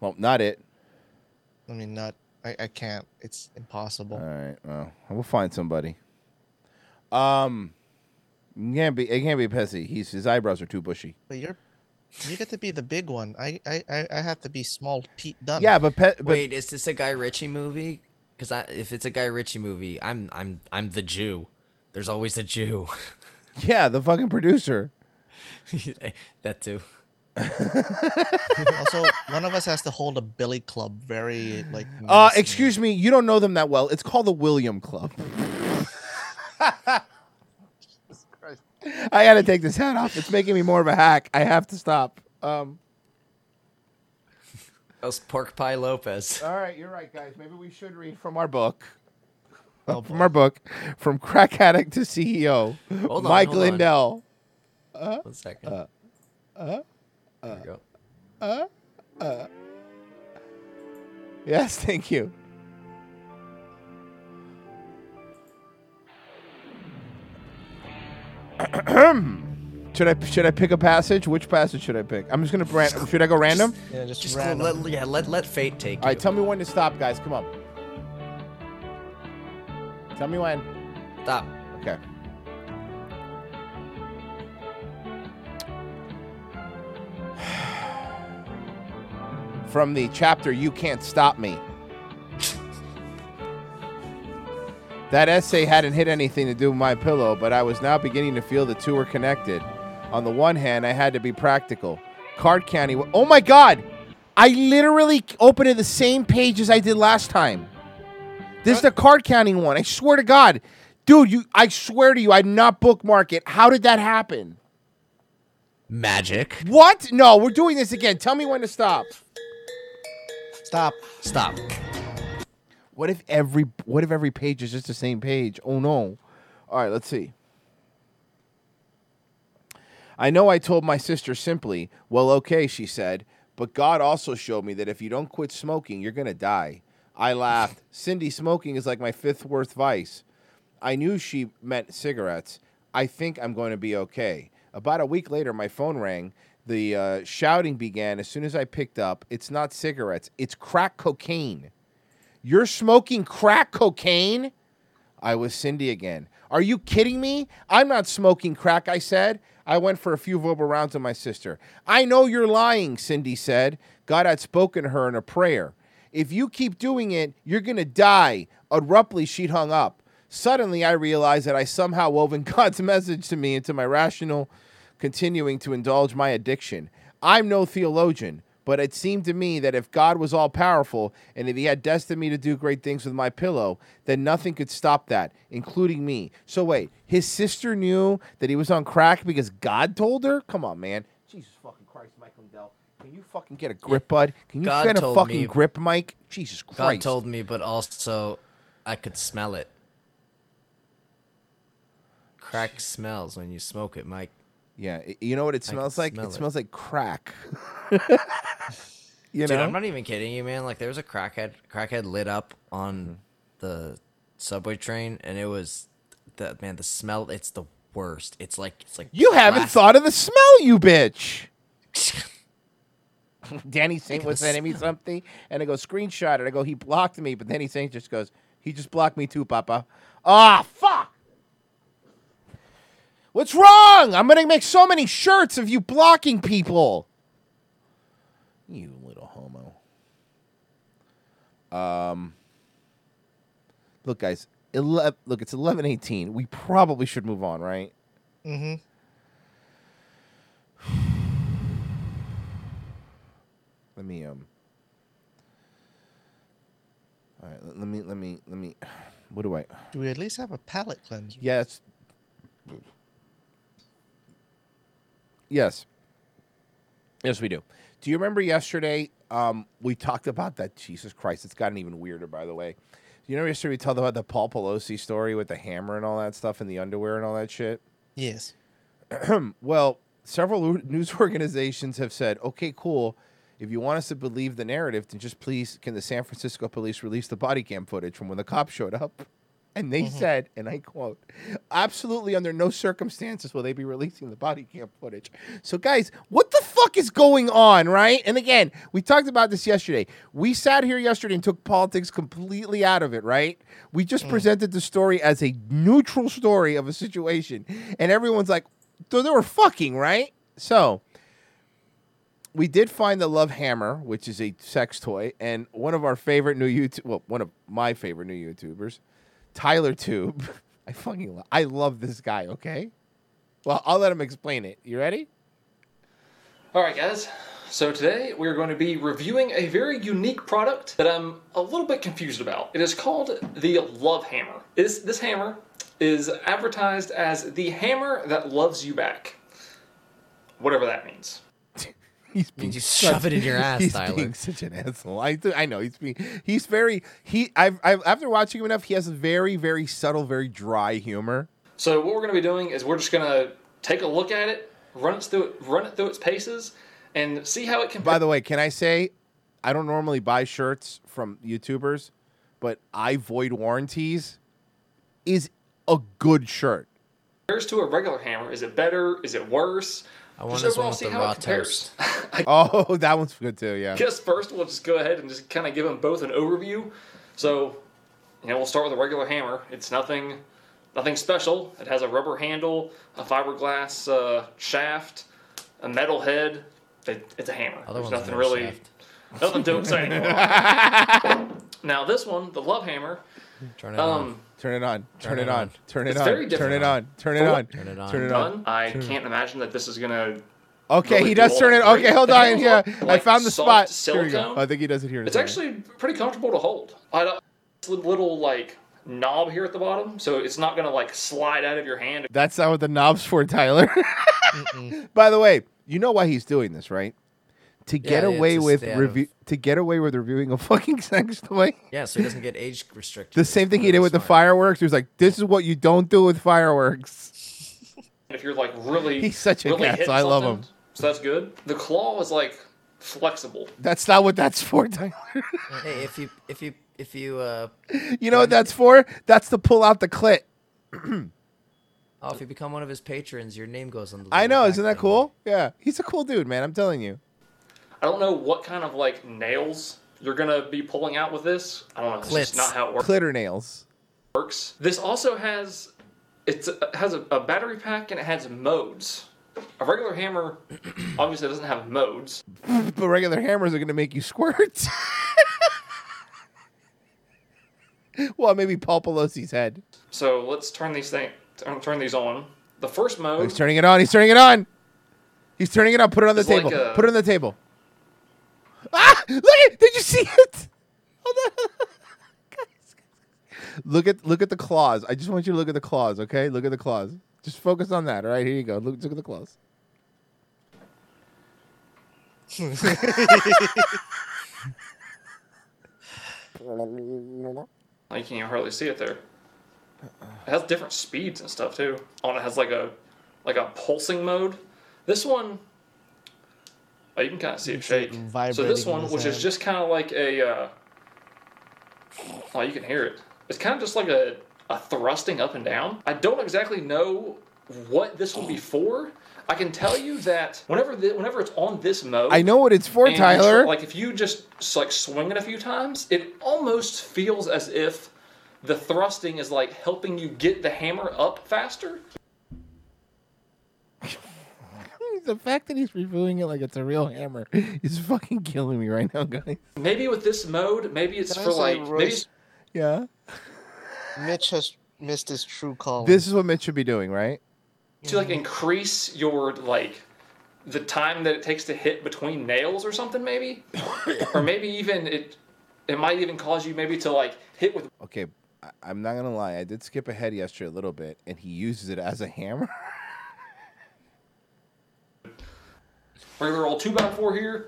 Well, not it. I mean, not. I, I can't. It's impossible. All right. Well, we'll find somebody. Um, it can't be. It can't be Pessy. He's his eyebrows are too bushy. But you're. You get to be the big one. I I I, I have to be small Pete Dunne. Yeah, but, pe- but Wait, is this a Guy Ritchie movie? Because if it's a Guy Ritchie movie, I'm I'm I'm the Jew. There's always a Jew. [LAUGHS] yeah, the fucking producer. [LAUGHS] that too. [LAUGHS] also, one of us has to hold a billy club very like. Uh, menacing. excuse me. You don't know them that well. It's called the William Club. I gotta take this hat off. It's making me more of a hack. I have to stop. Um. That was Pork Pie Lopez. [LAUGHS] All right, you're right, guys. Maybe we should read from our book. Oh, from our book, from crack addict to CEO, Hold on, Mike hold on. Lindell. Uh, One second. uh, uh, There we go. uh, uh. Yes, thank you. [CLEARS THROAT] should I should I pick a passage? Which passage should I pick? I'm just gonna brand. Should I go random? Yeah, just, Just go, random. let, yeah, let let fate take it. All right, tell me when to stop, guys. Come on. Tell me when. Stop. Okay. [SIGHS] From the chapter You Can't Stop Me. That essay hadn't hit anything to do with my pillow, but I was now beginning to feel the two were connected. On the one hand, I had to be practical. Card counting. Oh my God! I literally opened it the same page as I did last time. This is the card counting one. I swear to God, dude. You, I swear to you, I did not bookmark it. How did that happen? Magic. What? No, we're doing this again. Tell me when to stop. Stop. Stop. What if every what if every page is just the same page? Oh no. All right, let's see. I know I told my sister simply, well, okay, she said, but God also showed me that if you don't quit smoking, you're going to die. I laughed. [LAUGHS] Cindy, smoking is like my fifth worst vice. I knew she meant cigarettes. I think I'm going to be okay. About a week later, my phone rang. The uh, shouting began as soon as I picked up. It's not cigarettes, it's crack cocaine. You're smoking crack cocaine? I was Cindy again. Are you kidding me? I'm not smoking crack, I said. I went for a few verbal rounds with my sister. I know you're lying, Cindy said. God had spoken to her in a prayer. If you keep doing it, you're going to die. Abruptly, she'd hung up. Suddenly, I realized that I somehow woven [LAUGHS] God's message to me into my rational, continuing to indulge my addiction. I'm no theologian, but it seemed to me that if God was all powerful and if He had destined me to do great things with my pillow, then nothing could stop that, including me. So, wait, his sister knew that he was on crack because God told her? Come on, man. Jesus fucking Christ, Mike Lindell. Can you fucking get a grip, bud? Can you God get a fucking me- grip, Mike? Jesus Christ. God told me, but also I could smell it. Crack smells when you smoke it, Mike. Yeah, you know what it smells like? smell it it. smells like crack. [LAUGHS] you Dude, know? I'm not even kidding you, man. Like there was a crackhead crackhead lit up Mm-hmm. on the subway train and it was the man, the smell it's the worst. It's like it's like You haven't thought of the smell, you bitch. [LAUGHS] Danny Saint was sending me something, and I go screenshot it. I go, he blocked me, but Danny Saint just goes, he just blocked me too, Papa. Ah, fuck. What's wrong? I'm gonna make so many shirts of you blocking people. You little homo. Um. Look, guys. Ele- look, it's eleven eighteen. We probably should move on, right? Mm-hmm. [SIGHS] Let me um. All right, let- let me let me let me. [SIGHS] What do I? Do we at least have a palate cleanser? Yes. Yes. Yes, we do. Do you remember yesterday? Um, we talked about that. Jesus Christ, it's gotten even weirder. By the way, you know yesterday we talked about the Paul Pelosi story with the hammer and all that stuff and the underwear and all that shit. Yes. [CLEARS THROAT] well, several [LAUGHS] news organizations have said, okay, cool. If you want us to believe the narrative, then just please, can the San Francisco police release the body cam footage from when the cops showed up? And they mm-hmm. said, and I quote, absolutely under no circumstances will they be releasing the body cam footage. So, guys, what the fuck is going on, right? And again, we talked about this yesterday. We sat here yesterday and took politics completely out of it, right? We just mm. presented the story as a neutral story of a situation. And everyone's like, so they were fucking, right? So, we did find the Love Hammer, which is a sex toy, and one of our favorite new YouTube, well, one of my favorite new YouTubers, Tyler Tube. [LAUGHS] I fucking, I love this guy. Okay, well, I'll let him explain it. You ready? All right, guys. So today we're going to be reviewing a very unique product that I'm a little bit confused about. It is called the Love Hammer. This, this hammer is advertised as the hammer that loves you back. Whatever that means. [LAUGHS] He's you shove it in your [LAUGHS] ass, he's Tyler. being such an asshole. I, th- I know he's being. He's very. He. I've, I've. After watching him enough, he has a very, very subtle, very dry humor. So what we're going to be doing is we're just going to take a look at it, run it through run it through its paces, and see how it compares. By the way, can I say, I don't normally buy shirts from YouTubers, but I void warranties is a good shirt. compares to a regular hammer. Is it better? Is it worse? I want Just this one with see the how it raw compares. toast. [LAUGHS] [LAUGHS] Oh, that one's good too. Yeah. guess first we'll just go ahead and just kind of give them both an overview. So, you know, we'll start with a regular hammer. It's nothing, nothing special. It has a rubber handle, a fiberglass uh, shaft, a metal head. It, it's a hammer. Other There's nothing really, shaft. [LAUGHS] nothing too exciting. going now this one, the love hammer, Turn it Um, on. Turn it on. Turn, Turn it it on. on. Turn it on. Turn it on. Turn it on. Turn it on. Turn it on. I can't imagine that this is gonna. Okay, he does turn it. Okay, hold The on. handles Yeah, I found the spot. Here we go. I think he does it here. It's actually pretty comfortable to hold. I don't, it's a little like knob here at the bottom, so it's not gonna like slide out of your hand. That's not what the knob's for, Tyler. [LAUGHS] By the way, you know why he's doing this, right? To get Yeah, away with stay out review, to get away with reviewing a [LAUGHS] fucking sex toy. Yeah, so he doesn't get age restricted. The same thing he did with the fireworks. He was like, "This is what you don't do with fireworks." If you're like really, He's such a really gas. hitting I love him. So that's good. The claw is like flexible. That's not what that's for, Tyler. Hey, if you if you if you uh you know what that's for? That's to pull out the clit. oh if you become one of his patrons, your name goes on the. I know, isn't that thing. cool? Yeah, he's a cool dude, man. I'm telling you. I don't know what kind of like nails you're gonna be pulling out with this. I don't know. It's just not how it works. Clitter nails. works. This also has it's it has a, a battery pack and it has modes. A regular hammer [CLEARS THROAT] obviously doesn't have modes. but regular hammers are to make you squirt. [LAUGHS] well, maybe Paul Pelosi's head. So let's turn these thing turn, turn these on. The first Oh, mode he's turning it on. He's turning it on. He's turning it on. Put it on the It's like table. a- Put it on the table. Ah! Look at! Did you see it? [LAUGHS] Look at look at the claws. I just want you to look at the claws. Okay, look at the claws. Just focus on that. All right, here you go. Look, look at the claws. [LAUGHS] You can't hardly see it there. It has different speeds and stuff too. Oh, and it has like a like a pulsing mode. This one, oh, you can kind of see it You see it shake. So this one, which is just kind of like a, uh, oh, you can hear it. It's kind of just like a a thrusting up and down. I don't exactly know what this will be for. I can tell you that whenever the, whenever it's on this mode, I know what it's for, Tyler. like if you just like swing it a few times, it almost feels as if the thrusting is like helping you get the hammer up faster. The fact that he's reviewing it like it's a real hammer [LAUGHS] is fucking killing me right now, guys. Maybe with this mode, maybe it's Can for say, like maybe Royce, Yeah. Mitch has missed his true call. This is what Mitch should be doing, right? to like increase your like the time that it takes to hit between nails or something maybe [COUGHS] or maybe even it it might even cause you maybe to like hit with Okay, I, I'm not gonna lie. I did skip ahead yesterday a little bit, and he uses it as a hammer. [LAUGHS] regular old 2x4 here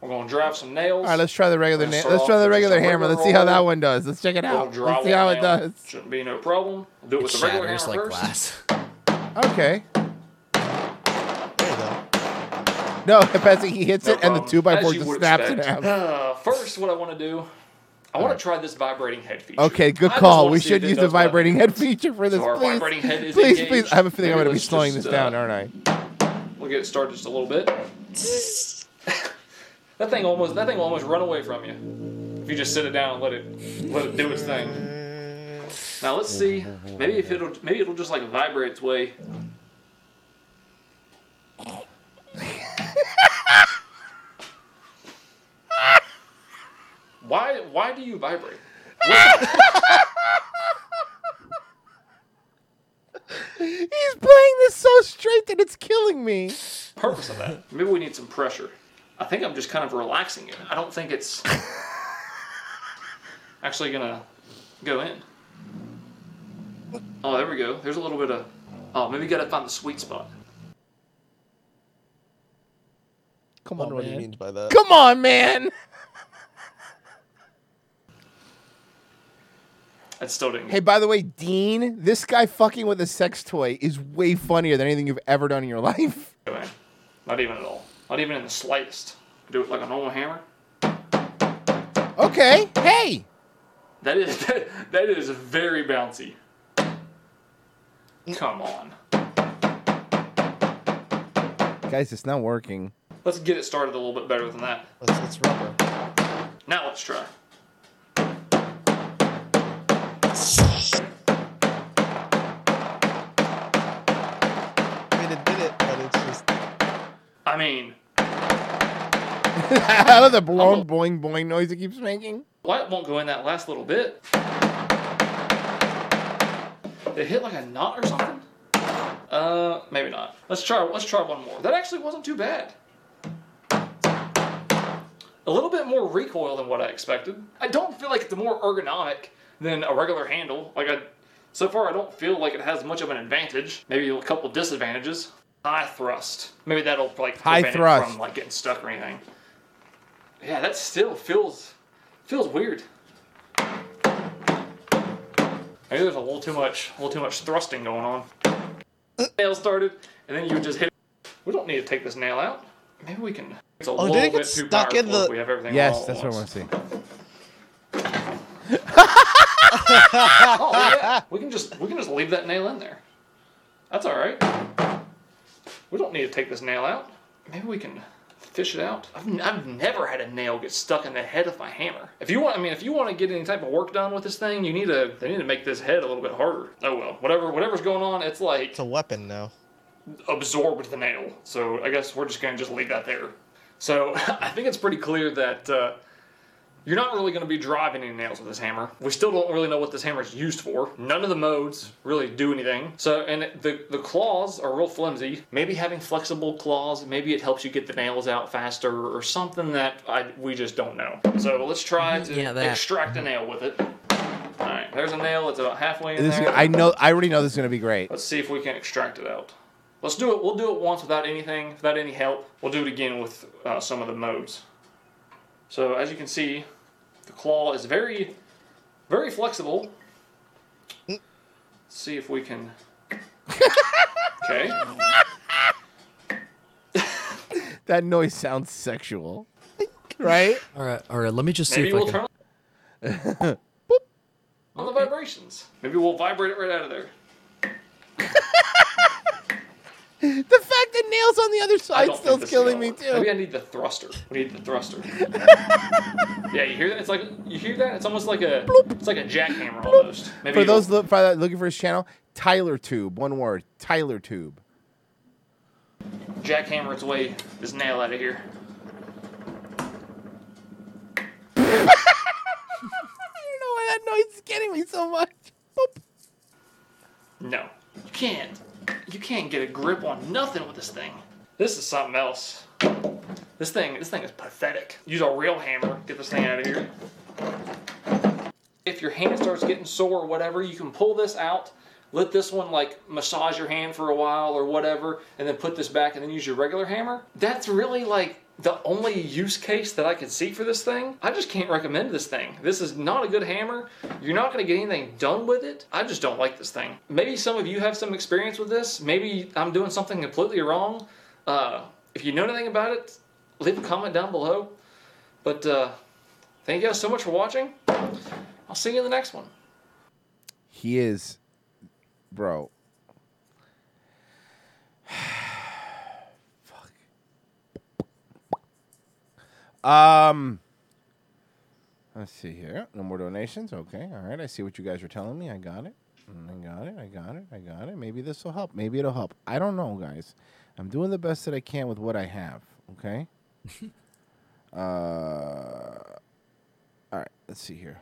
we're going to drive some nails All right, let's try the regular. Let's Na- start let's try the regular hammer. regular Let's see how that one does. Let's check it out. Let's see how it nail. does. shouldn't be no problem I'll do it with the regular hammer shatters like first glass. Okay. No, [LAUGHS] Pepsi, he hits No it, and the two by four just would snaps in expect. half. Uh, first, what I want to do, I want to try this vibrating head feature. Okay, good call. We should use the does what I vibrating think head feature for this, So our please. vibrating head is please, engaged. please. I have a feeling I'm going to be slowing just, this down, uh, aren't I? We'll get it started just a little bit. [LAUGHS] that thing almost that thing will almost run away from you if you just sit it down and let it let it do its thing. Now let's see. Maybe if it'll maybe it'll just like vibrate its way. [LAUGHS] why why do you vibrate? [LAUGHS] He's playing this so straight that it's killing me. purpose of that? Maybe we need some pressure. I think I'm just kind of relaxing it. I don't think it's [LAUGHS] actually gonna go in. Oh, there we go. There's a little bit of. Oh, maybe you gotta find the sweet spot. Come Wonder on, what he man. means by that. Come on, man. It still didn't. Hey, by the way, Dean, this guy fucking with a sex toy is way funnier than anything you've ever done in your [LAUGHS] life. go. Not even at all. Not even in the slightest. Do it like a normal hammer. Okay, hey. That is [LAUGHS] that, that is very bouncy. Come on. Guys, it's not working. Let's get it started a little bit better than that. Let's, let's rubber. Now let's try. I mean, it did it, but it's just. I mean, I love the boing, boing, boing noise it keeps making. why it won't go in that last little bit? it hit like a knot or something? Uh, maybe not. Let's try. Let's try one more. That actually wasn't too bad. A little bit more recoil than what I expected. I don't feel like it's more ergonomic than a regular handle. Like I, so far I don't feel like it has much of an advantage. Maybe a couple disadvantages. High thrust. Maybe that'll like High prevent it thrust. from like getting stuck or anything. Yeah, that still feels feels weird. Maybe there's a little too much, a little too much thrusting going on. Nail started, and then you just hit. We don't need to take this nail out. Maybe we can. It's a Oh, little did it get bit too stuck in the- we have everything Yes, that's what I want to see. [LAUGHS] oh yeah, [LAUGHS] we can just we can just leave that nail in there. That's all right. We don't need to take this nail out. Maybe we can fish it out. I've, n- I've never had a nail get stuck in the head of my hammer. If you want, I mean, if you want to get any type of work done with this thing, you need to they need to make this head a little bit harder. Oh well, whatever whatever's going on, it's like It's a weapon now. absorbed the nail. So I guess we're just gonna just leave that there. So [LAUGHS] I think it's pretty clear that uh, you're not really gonna be driving any nails with this hammer. We still don't really know what this hammer is used for. None of the modes really do anything. So and the the claws are real flimsy. Maybe having flexible claws, maybe it helps you get the nails out faster or something that I we just don't know. So let's try to Yeah, extract a nail with it. All right, there's a nail. It's about halfway in This is, there. I know. I already know this is going to be great. Let's see if we can extract it out. Let's do it. We'll do it once without anything, without any help. We'll do it again with uh, some of the modes. So as you can see, the claw is very, very flexible. Let's see if we can. [LAUGHS] Okay. That noise sounds sexual, right? All right, all right. Let me just see Maybe if I we'll can. turn on [LAUGHS] the vibrations. Maybe we'll vibrate it right out of there. [LAUGHS] The fact that nails on the other side don't still is killing me too. Maybe I need the thruster. We need the thruster. [LAUGHS] yeah, you hear that? It's like you hear that? It's almost like a it's like a jackhammer almost. Maybe for those look, for that- looking for his channel, Tyler Tube, one word, Tyler Tube. jackhammer its way this nail out of here. [LAUGHS] I don't know why that noise is getting me so much. No, you can't. You can't get a grip on nothing with this thing. This is something else. This thing, this thing is pathetic. Use a real hammer. Get this thing out of here. If your hand starts getting sore or whatever, you can pull this out. Let this one like massage your hand for a while or whatever, and then put this back and then use your regular hammer. That's really like the only use case that I can see for this thing. I just can't recommend this thing. This is not a good hammer. You're not going to get anything done with it. I just don't like this thing. Maybe some of you have some experience with this. Maybe I'm doing something completely wrong. Uh, if you know anything about it, leave a comment down below. But uh, thank you guys so much for watching. I'll see you in the next one. He is, bro. Fuck. Um. Let's see here. No more donations. Okay. All right. I see what you guys are telling me. I got it. I got it. I got it. I got it. Maybe this will help. Maybe it'll help. I don't know, guys. I'm doing the best that I can with what I have. Okay. [LAUGHS] uh. All right. Let's see here.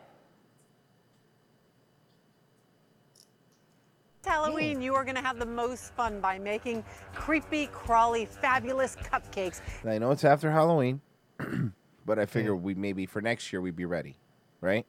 Halloween, you are going to have the most fun by making creepy, crawly, fabulous cupcakes. I know it's after Halloween, [CLEARS THROAT] but I figure we maybe for next year we'd be ready, right?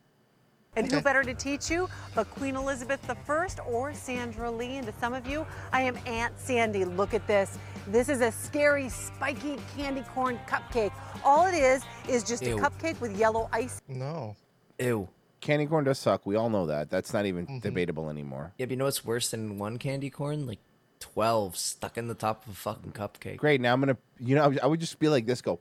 And who better to teach you but Queen Elizabeth I or Sandra Lee? And to some of you, I am Aunt Sandy. Look at this. This is a scary, spiky candy corn cupcake. All it is is just Ew. a cupcake with yellow ice. No. Ew. Candy corn does suck. We all know that. That's not even mm-hmm. debatable anymore. Yeah, but you know what's worse than one candy corn? Like twelve stuck in the top of a fucking cupcake. Great. Now I'm gonna, you know, I would just be like this, go,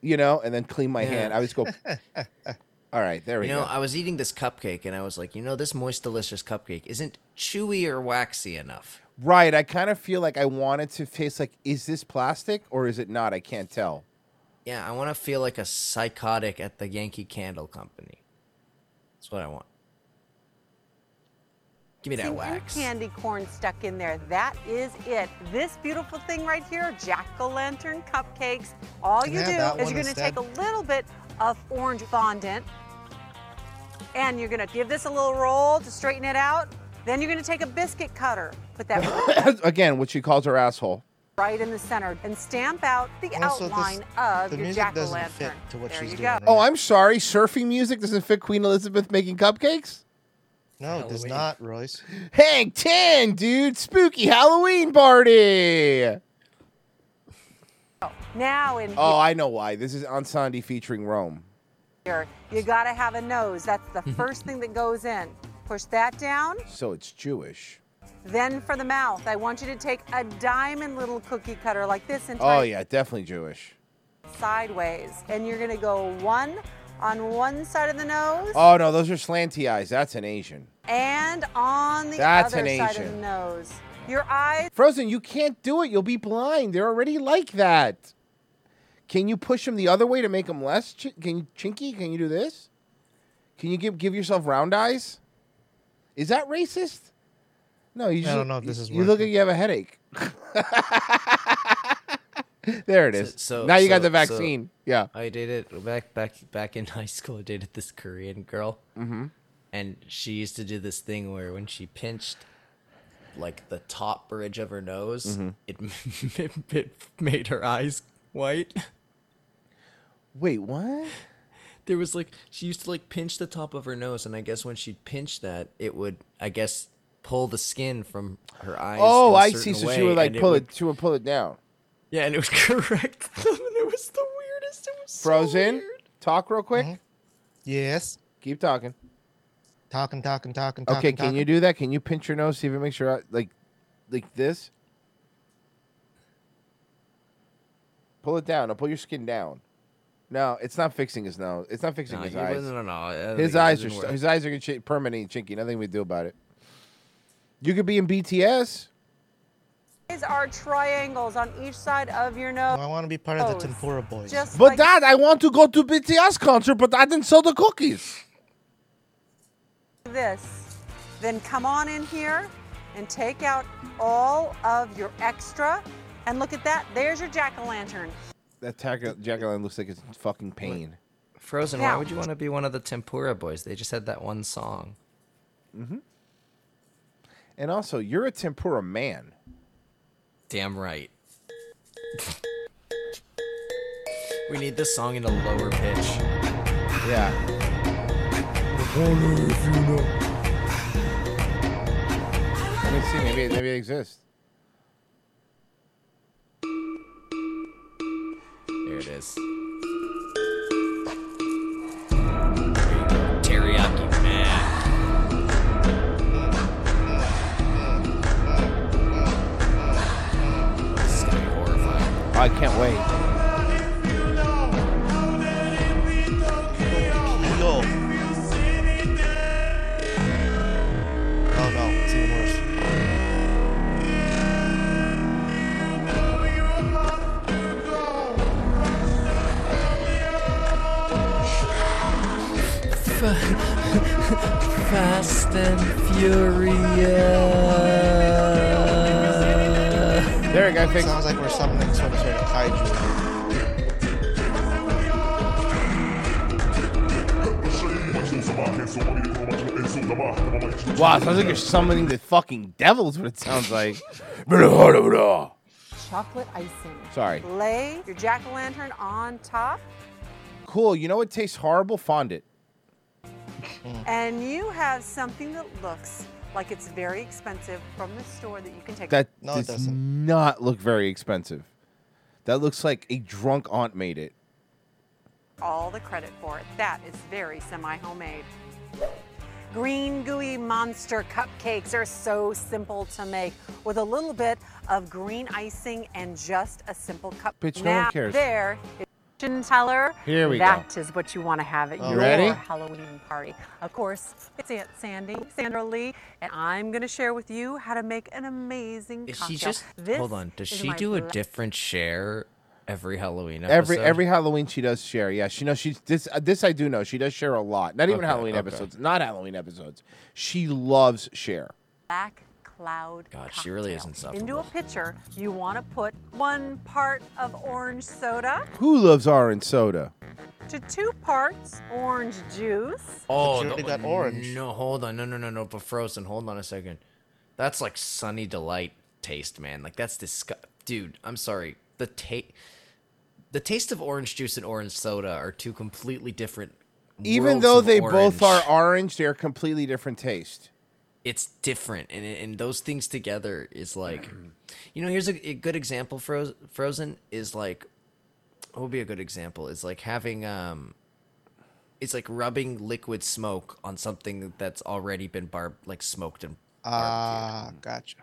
you know, and then clean my Yeah. hand. I would just go. [LAUGHS] all right, there we go. you know, go. I was eating this cupcake and I was like, you know, this moist, delicious cupcake isn't chewy or waxy enough. right. I kind of feel like I want it to taste like, is this plastic or is it not? I can't tell. Yeah, I want to feel like a psychotic at the Yankee Candle Company. That's what I want. Give me that See, wax. candy corn stuck in there. That is it. This beautiful thing right here, jack o' lantern cupcakes. All you I do is you're going to take a little bit of orange fondant and you're going to give this a little roll to straighten it out. Then you're going to take a biscuit cutter, put that [LAUGHS] Again, what she calls her asshole. right in the center, and stamp out the Also, this- outline of the your jack o' lantern. to what there she's you doing go. Oh, I'm sorry. Surfing music doesn't fit Queen Elizabeth making cupcakes? No, it does not, Royce. [LAUGHS] Hank 10, dude. Spooky Halloween party. Now in Oh, I know why. This is Aunt Sandy featuring Rome. here, you got to have a nose. That's the [LAUGHS] first thing that goes in. Push that down. So it's Jewish. Then for the mouth, I want you to take a diamond little cookie cutter like this and Oh, tie yeah, definitely Jewish. sideways. And you're going to go one on one side of the nose Oh, no, those are slanty eyes. That's an Asian. and on the That's other an side of the nose. Your eyes Frozen, you can't do it. You'll be blind. They're already like that. Can you push them the other way to make them less? Ch- can you chinky? Can you do this? Can you give give yourself round eyes? Is that racist? No, you Just, I don't know if this is You look like you have a headache. [LAUGHS] [LAUGHS] there it is. So now you got so- the so vaccine. yeah. I dated back back back in [LAUGHS] high school. I dated this Korean girl, Mhm. and she used to do this thing where when she pinched like the top bridge of her nose, Mhm. it, [LAUGHS] it made her eyes white. Wait, what? There was like she used to like pinch the top of her nose, and I guess when she pinched that, it would I guess pull the skin from her eyes. Oh, I see. certain So she would like pull would- it. She would pull it down. Yeah, and it would [LAUGHS] correct them, [LAUGHS] and it was the weirdest. It was so Frozen. weird. Talk real quick. Mm-hmm. Yes. Keep talking. Talking, talking, talking, talking. Okay, can talking. you do that? Can you pinch your nose? See if it makes your eye like, like this. Pull it down. Now pull your skin down. No, it's not fixing his nose. It's not fixing No, his you eyes. wouldn't- no, no, I don't His it eyes are doesn't st- work. his eyes are gonna ch- permanently chinky. Nothing we do about it. You could be in BTS. Are triangles on each side of your nose. I want to be part of the Tempura Boys. Just But like Dad, I want to go to BTS concert, but I didn't sell the cookies. this. Then come on in here and take out all of your extra. And look at that. There's your jack o' lantern. That jack-o'-lantern looks like it's fucking pain. Frozen, why Now- would you want to be one of the Tempura boys? They just had that one song. Mm-hmm. And also, you're a tempura man. Damn right. we need this song in a lower pitch. Yeah. Let me see. Maybe maybe it exists. There it is. I can't wait. Yo. Oh no, it's even worse. Fast and Furious. There you go. Fix. Sounds like we're summoning some sort of kaiju. Wow, sounds like you're summoning the fucking devils. What it sounds like. Chocolate icing. Sorry. Lay your jack o' lantern on top. Cool. You know what tastes horrible? Fondant. [LAUGHS] And you have something that looks like it's very expensive from the store that you can take. That does not look very expensive. That looks like a drunk aunt made it. all the credit for it. That is very semi homemade. Green gooey monster cupcakes are so simple to make with a little bit of green icing and just a simple cup. Bitch, no one now cares. there is fortune teller. Here we go. That is what you want to have at You your ready? Halloween party. Of course, it's Aunt Sandy, Sandra Lee, and I'm going to share with you how to make an amazing Is cocktail. she just This hold on? Does she my do a different share every Halloween episode? Every every Halloween she does share. Yeah, she knows she's this. Uh, this I do know. She does share a lot. Not even Okay, Halloween okay. episodes. Not Halloween episodes. She loves share. black cloud God, she really is cocktail. Into a pitcher, you want to put one part of orange soda Who loves orange soda? to two parts orange juice. Oh, you already the- got orange. No, hold on. No, no, no, no. But frozen. Hold on a second. That's like Sunny Delight taste, man. Like that's disgust. Dude, I'm sorry. The taste, the taste of orange juice and orange soda are two completely different. Even worlds though of they both orange. are orange, they're completely different taste. It's different, and and those things together is like, you know, here's a, a good example. Frozen, Frozen is like, what would be a good example? Is like having um. It's like rubbing liquid smoke on something that's already been barb like smoked and Ah, gotcha.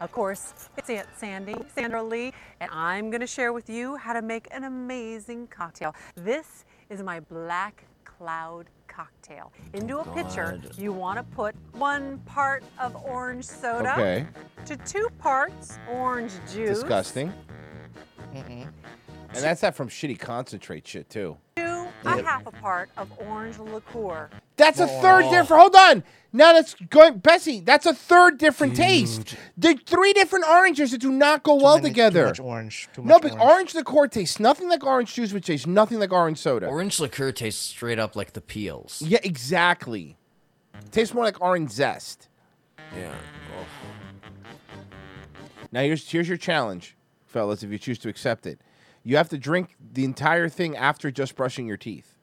Of course, it's Aunt Sandy, Sandra Lee, and I'm going to share with you how to make an amazing cocktail. This is my black cloud cocktail. Into a oh, pitcher, God. you want to put one part of orange soda Okay. to two parts orange juice. Disgusting. Mm-hmm. And that's that from shitty concentrate shit too. To a half a part of orange liqueur. That's a third different. Hold on. Now that's going, Bessie. That's a third different taste. They're three different oranges that do not go well many- too together. much orange, too no, but orange. orange liqueur tastes nothing like orange juice, which tastes nothing like orange soda. Orange liqueur tastes straight up like the peels. Yeah, exactly. Tastes more like orange zest. Yeah. Now here's here's your challenge, fellas. If you choose to accept it, you have to drink the entire thing after just brushing your teeth.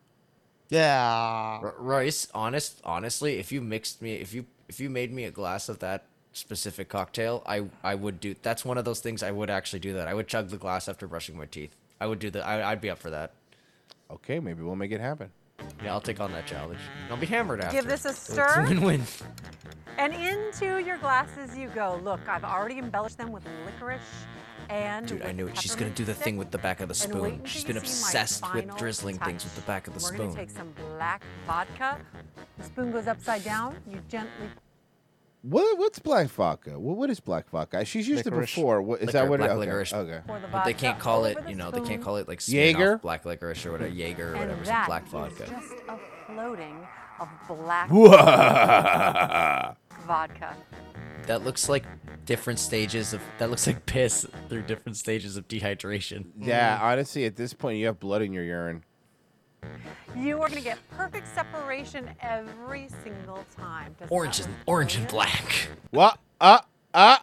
Yeah. R- Royce, honest, honestly, if you mixed me, if you if you made me a glass of that specific cocktail, I I would do. That's one of those things I would actually do that. I would chug the glass after brushing my teeth. I would do that. I, I'd be up for that. Okay, maybe we'll make it happen. Yeah, I'll take on that challenge. I'll be hammered after. Give this a stir. It's win-win. And into your glasses you go. Look, I've already embellished them with licorice and Dude, I knew it. She's gonna do the thing with the back of the spoon. She's been obsessed with final drizzling things with the back of the We're spoon. gonna take some black vodka. The spoon goes upside down. You gently What what's black vodka? What what is black vodka? She's used Licorice. it before. What is Liquor, that? What? black it, okay. licorice. okay. The But they can't call it, you know, they can't call it like Jaeger? black licorice or whatever, Jaeger or whatever. It's black vodka. just a floating of black [LAUGHS] vodka. That looks like different stages of. That looks like piss through different stages of dehydration. Yeah, honestly, at this point, you have blood in your urine. You are going to get perfect separation every single time. Does Orange that and look orange and brilliant? black. What? Uh, uh,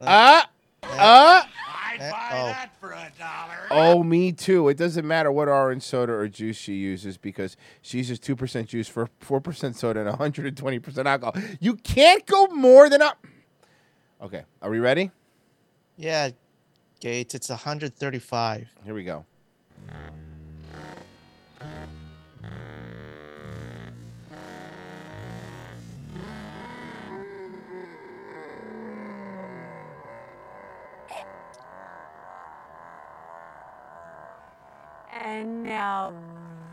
uh, uh. I'd eh, buy oh. that for a dollar. Oh, me too. It doesn't matter what orange soda or juice she uses because she uses two percent juice for four percent soda and one hundred and twenty percent alcohol. You can't go more than a. Okay, are we ready? Yeah, Gates. It's 135. Here we go. And now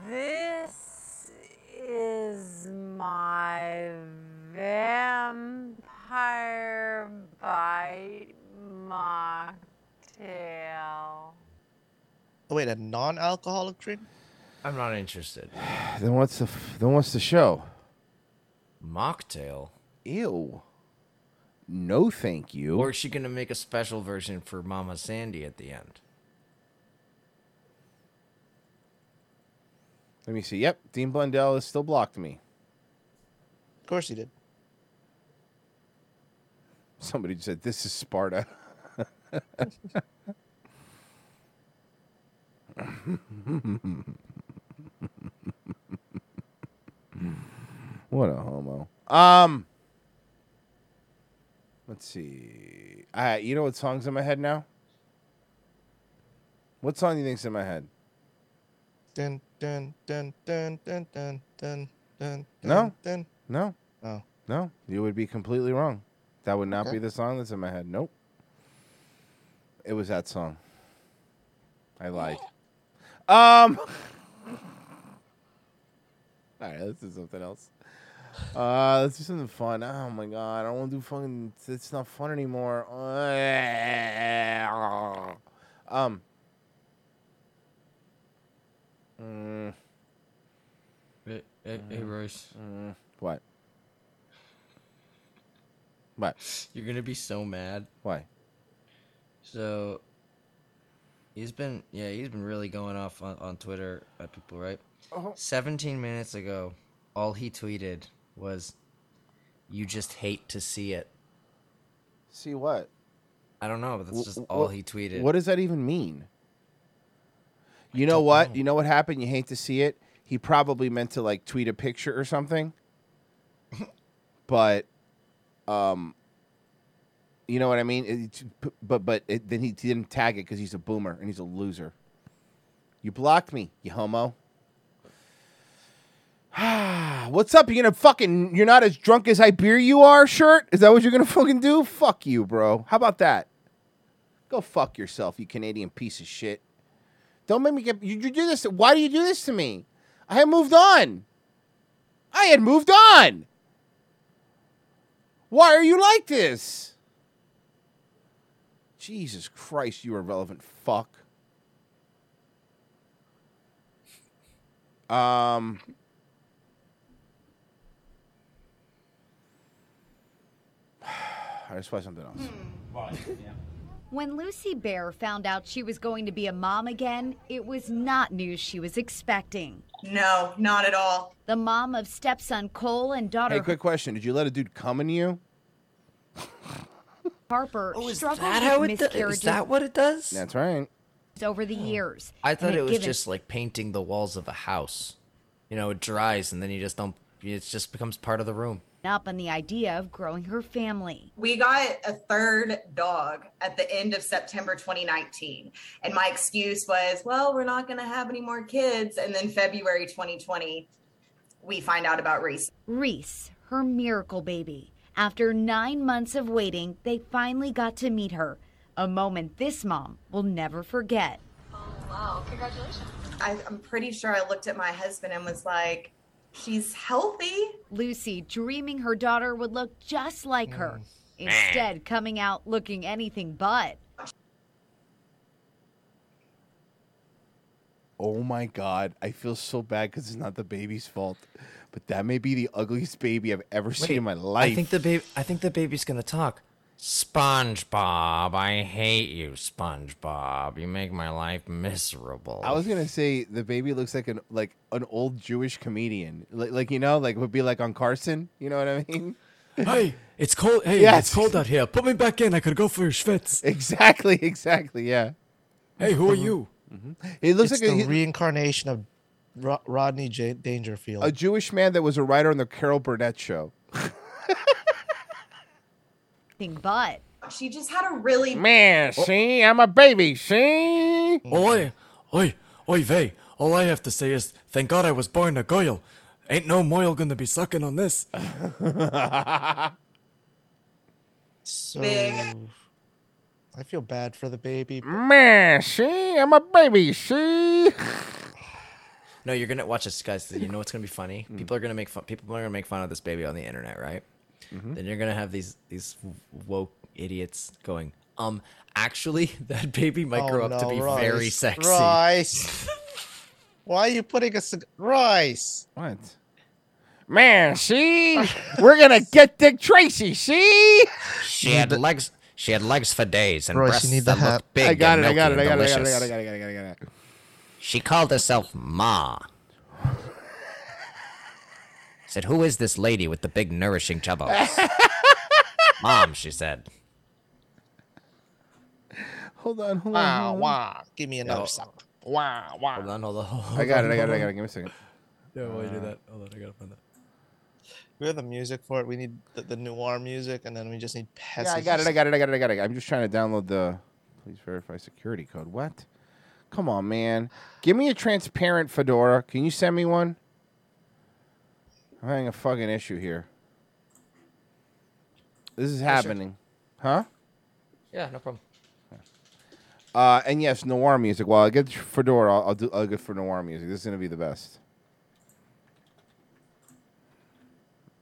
this is my vampire bite mocktail. Oh, wait, a non-alcoholic drink? I'm not interested. [SIGHS] Then what's the f- then what's the show? Mocktail. Ew. No, thank you. Or is she gonna make a special version for Mama Sandy at the end? Let me see. Yep, Dean Blundell has still blocked me. Of course he did. Somebody said this is Sparta. [LAUGHS] what a homo. Um Let's see. Uh, you know what song's in my head now? What song do you think's in my head? Dun dun dun dun dun dun dun dun. No. Dun. No. Oh. No, you would be completely wrong. That would not Okay. be the song that's in my head. Nope. It was that song. I lied. Um. [LAUGHS] All right, let's do something else. Uh, let's do something fun. Oh my god, I don't want to do fucking. It's not fun anymore. [LAUGHS] Um. Mm, Hey, hey, hey Royce. mm, what? What? You're gonna be so mad. Why? So he's been yeah, he's been really going off on, on Twitter at people, right? Uh-huh. 17 minutes ago, all he tweeted was you just hate to see it. See what? I don't know, but that's just Wh- all he tweeted. What does that even mean? You know what? You know what happened? You hate to see it. He probably meant to like tweet a picture or something. [LAUGHS] but, um, you know what I mean? But but it, then he didn't tag it because he's a boomer and he's a loser. You blocked me, you homo. Ah [SIGHS] what's up? You gonna fucking? You're not as drunk as I beer you are. Shirt? Is that what you're gonna [LAUGHS] fucking do? Fuck you, bro. How about that? Go fuck yourself, you Canadian piece of shit. Don't make me get. You, you do this. Why do you do this to me? I had moved on. I had moved on. Why are you like this? Jesus Christ, you irrelevant fuck. Um. [SIGHS] I just play something else. When Lucy Bear found out she was going to be a mom again, it was not news she was expecting. No, not at all. The mom of stepson Cole and daughter Hey, quick question: Did you let a dude come in you? [LAUGHS] Harper Oh, is struggled that how with it do- is that what it does? That's right. over the oh. years. I thought and it was given- just like painting the walls of a house. You know, it dries and then you just don't. It just becomes part of the room. Up on the idea of growing her family. We got a third dog at the end of September 2019. And my excuse was, well, we're not going to have any more kids. And then February 2020, we find out about Reese. Reese, her miracle baby. After nine months of waiting, they finally got to meet her. A moment this mom will never forget. Oh, wow, congratulations. I, I'm pretty sure I looked at my husband and was like, she's healthy. Lucy dreaming her daughter would look just like her. Mm. Instead, coming out looking anything but. Oh my god, I feel so bad because it's not the baby's fault, but that may be the ugliest baby I've ever seen in my life. I think the baby. I think the baby's gonna talk. SpongeBob, I hate you, SpongeBob. You make my life miserable. I was gonna say the baby looks like an like an old Jewish comedian, like, like you know, like would be like on Carson. You know what I mean? [LAUGHS] Hey, it's cold. Hey, Yes. it's cold out here. Put me back in. I could go for a schwitz. [LAUGHS] Exactly, exactly. Yeah. Hey, who are you? Mm-hmm. He looks it's like a, the he- reincarnation of Ro- Rodney J- Dangerfield. a Jewish man that was a writer on the Carol Burnett show. [LAUGHS] Anything but. She just had a really Man, see, I'm a baby. See. Oi, oi, oi, vey. All I have to say is, thank God I was born a girl. Ain't no moil gonna be sucking on this. [LAUGHS] so, I feel bad for the baby. Man, see, I'm a baby. See. [SIGHS] No, you're gonna watch this, guys. You know what's gonna be funny? Hmm. People are gonna make fun. People are gonna make fun of this baby on the internet, right? Mm-hmm. Then you're gonna have these these woke idiots going, um, actually, [LAUGHS] that baby might Oh, grow up to be Rice. very sexy. Rice. [LAUGHS] Why are you putting a cig- Rice? What? Man, see, [LAUGHS] we're gonna get Dick Tracy. See. She had legs. She had legs for days and Royce, you breasts need that looked big I got and it. I got it. milky I and got it. I got it. I delicious. got it. I got it. I got it. I got it. She called herself Ma. Said, "Who is this lady with the big nourishing chubbos?" [LAUGHS] Mom, she said. Hold on. Hold on. Wow, hold on. wow. Give me another Yo. song. Wow, wow. Hold on, hold on. Hold I got it. I got it. I got it. Give me a second. Yeah, while you do uh. that, hold on, I gotta find that. We have the music for it. We need the, the noir music, and then we just need Yeah, I got it. I got it. I got it. I got it. I'm just trying to download the. Please verify security code. What? Come on, man. Give me a transparent fedora. Can you send me one? I'm having a fucking issue here. This is happening. Huh? Yeah, no problem. Uh, and yes, noir music. Well, I get Fedora, I'll, I'll do. I'll get for noir music. This is gonna be the best.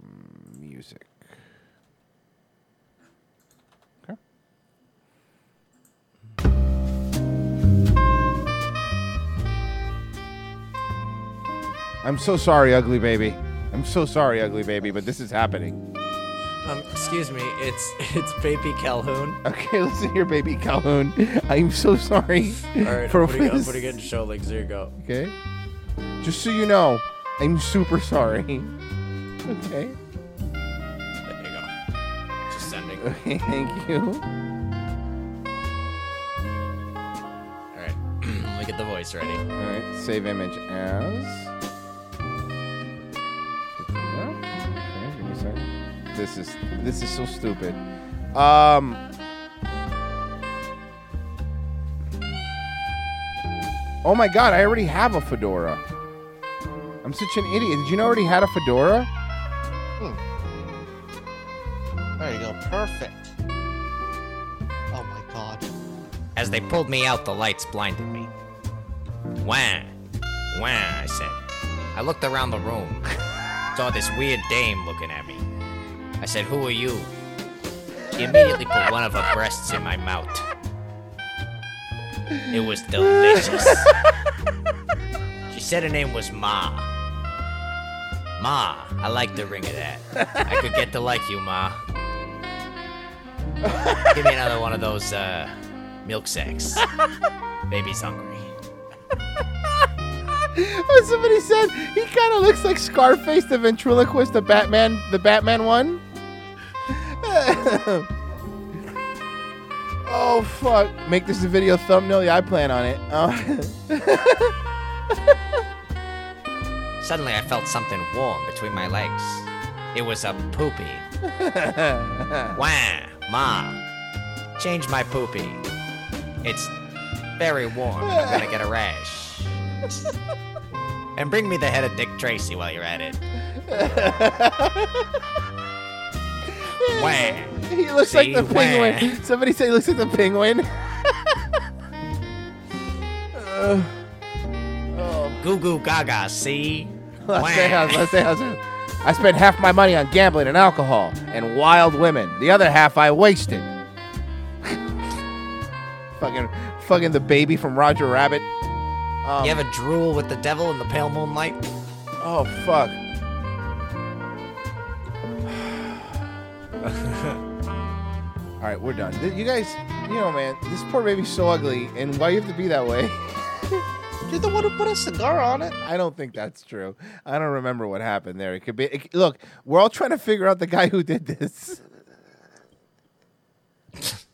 Mm, Music. Okay. I'm so sorry, ugly baby. I'm so sorry, ugly baby, but this is happening. Um, excuse me, it's [LAUGHS] it's Baby Calhoun. Okay, [LAUGHS] listen here, baby Calhoun. I'm so sorry All right, for I'm putting, it- I'm putting in show you go. Okay. Just so you know, I'm super sorry. [LAUGHS] Okay. There you go. Just sending. Okay, thank you. All right, [CLEARS THROAT] let me get the voice ready. All right, save image as. This is this is so stupid. Um. Oh my god, I already have a fedora. I'm such an idiot. Did you know I already had a fedora? There you go. Perfect. Oh my god. As they pulled me out, the lights blinded me. Wah, wah, I said. I looked around the room, [LAUGHS] saw this weird dame looking at me. I said, Who are you? She immediately put one of her breasts in my mouth. It was delicious. she said her name was Ma. Ma, I like the ring of that. I could get to like you, Ma. Give me another one of those, uh, milk sacks. Baby's hungry. [LAUGHS] Somebody said he kind of looks like Scarface, the ventriloquist, the Batman, the Batman one. [LAUGHS] oh fuck! Make this a video thumbnail. Yeah, I plan on it. Uh, [LAUGHS] Suddenly, I felt something warm between my legs. It was a poopy. [LAUGHS] Wah, ma. Change my poopy. It's very warm and I'm gonna get a rash. And bring me the head of Dick Tracy while you're at it. Wah. he looks like the Wah. penguin. Somebody say he looks like the penguin. Uh, Goo goo gaga, see? Let's Wah. say how's, let's say how's it. I spent half my money on gambling and alcohol and wild women. The other half I wasted. [LAUGHS] fucking, fucking the baby from Roger Rabbit. Um, you a drool with the devil in the pale moonlight? Oh fuck. [LAUGHS] All right, we're done. You guys, you know, man, this poor baby's so ugly, and why you have to be that way? You're the one who put a cigar on it. I don't think that's true. I don't remember what happened there. It could be. It, look, we're all trying to figure out the guy who did this. [LAUGHS]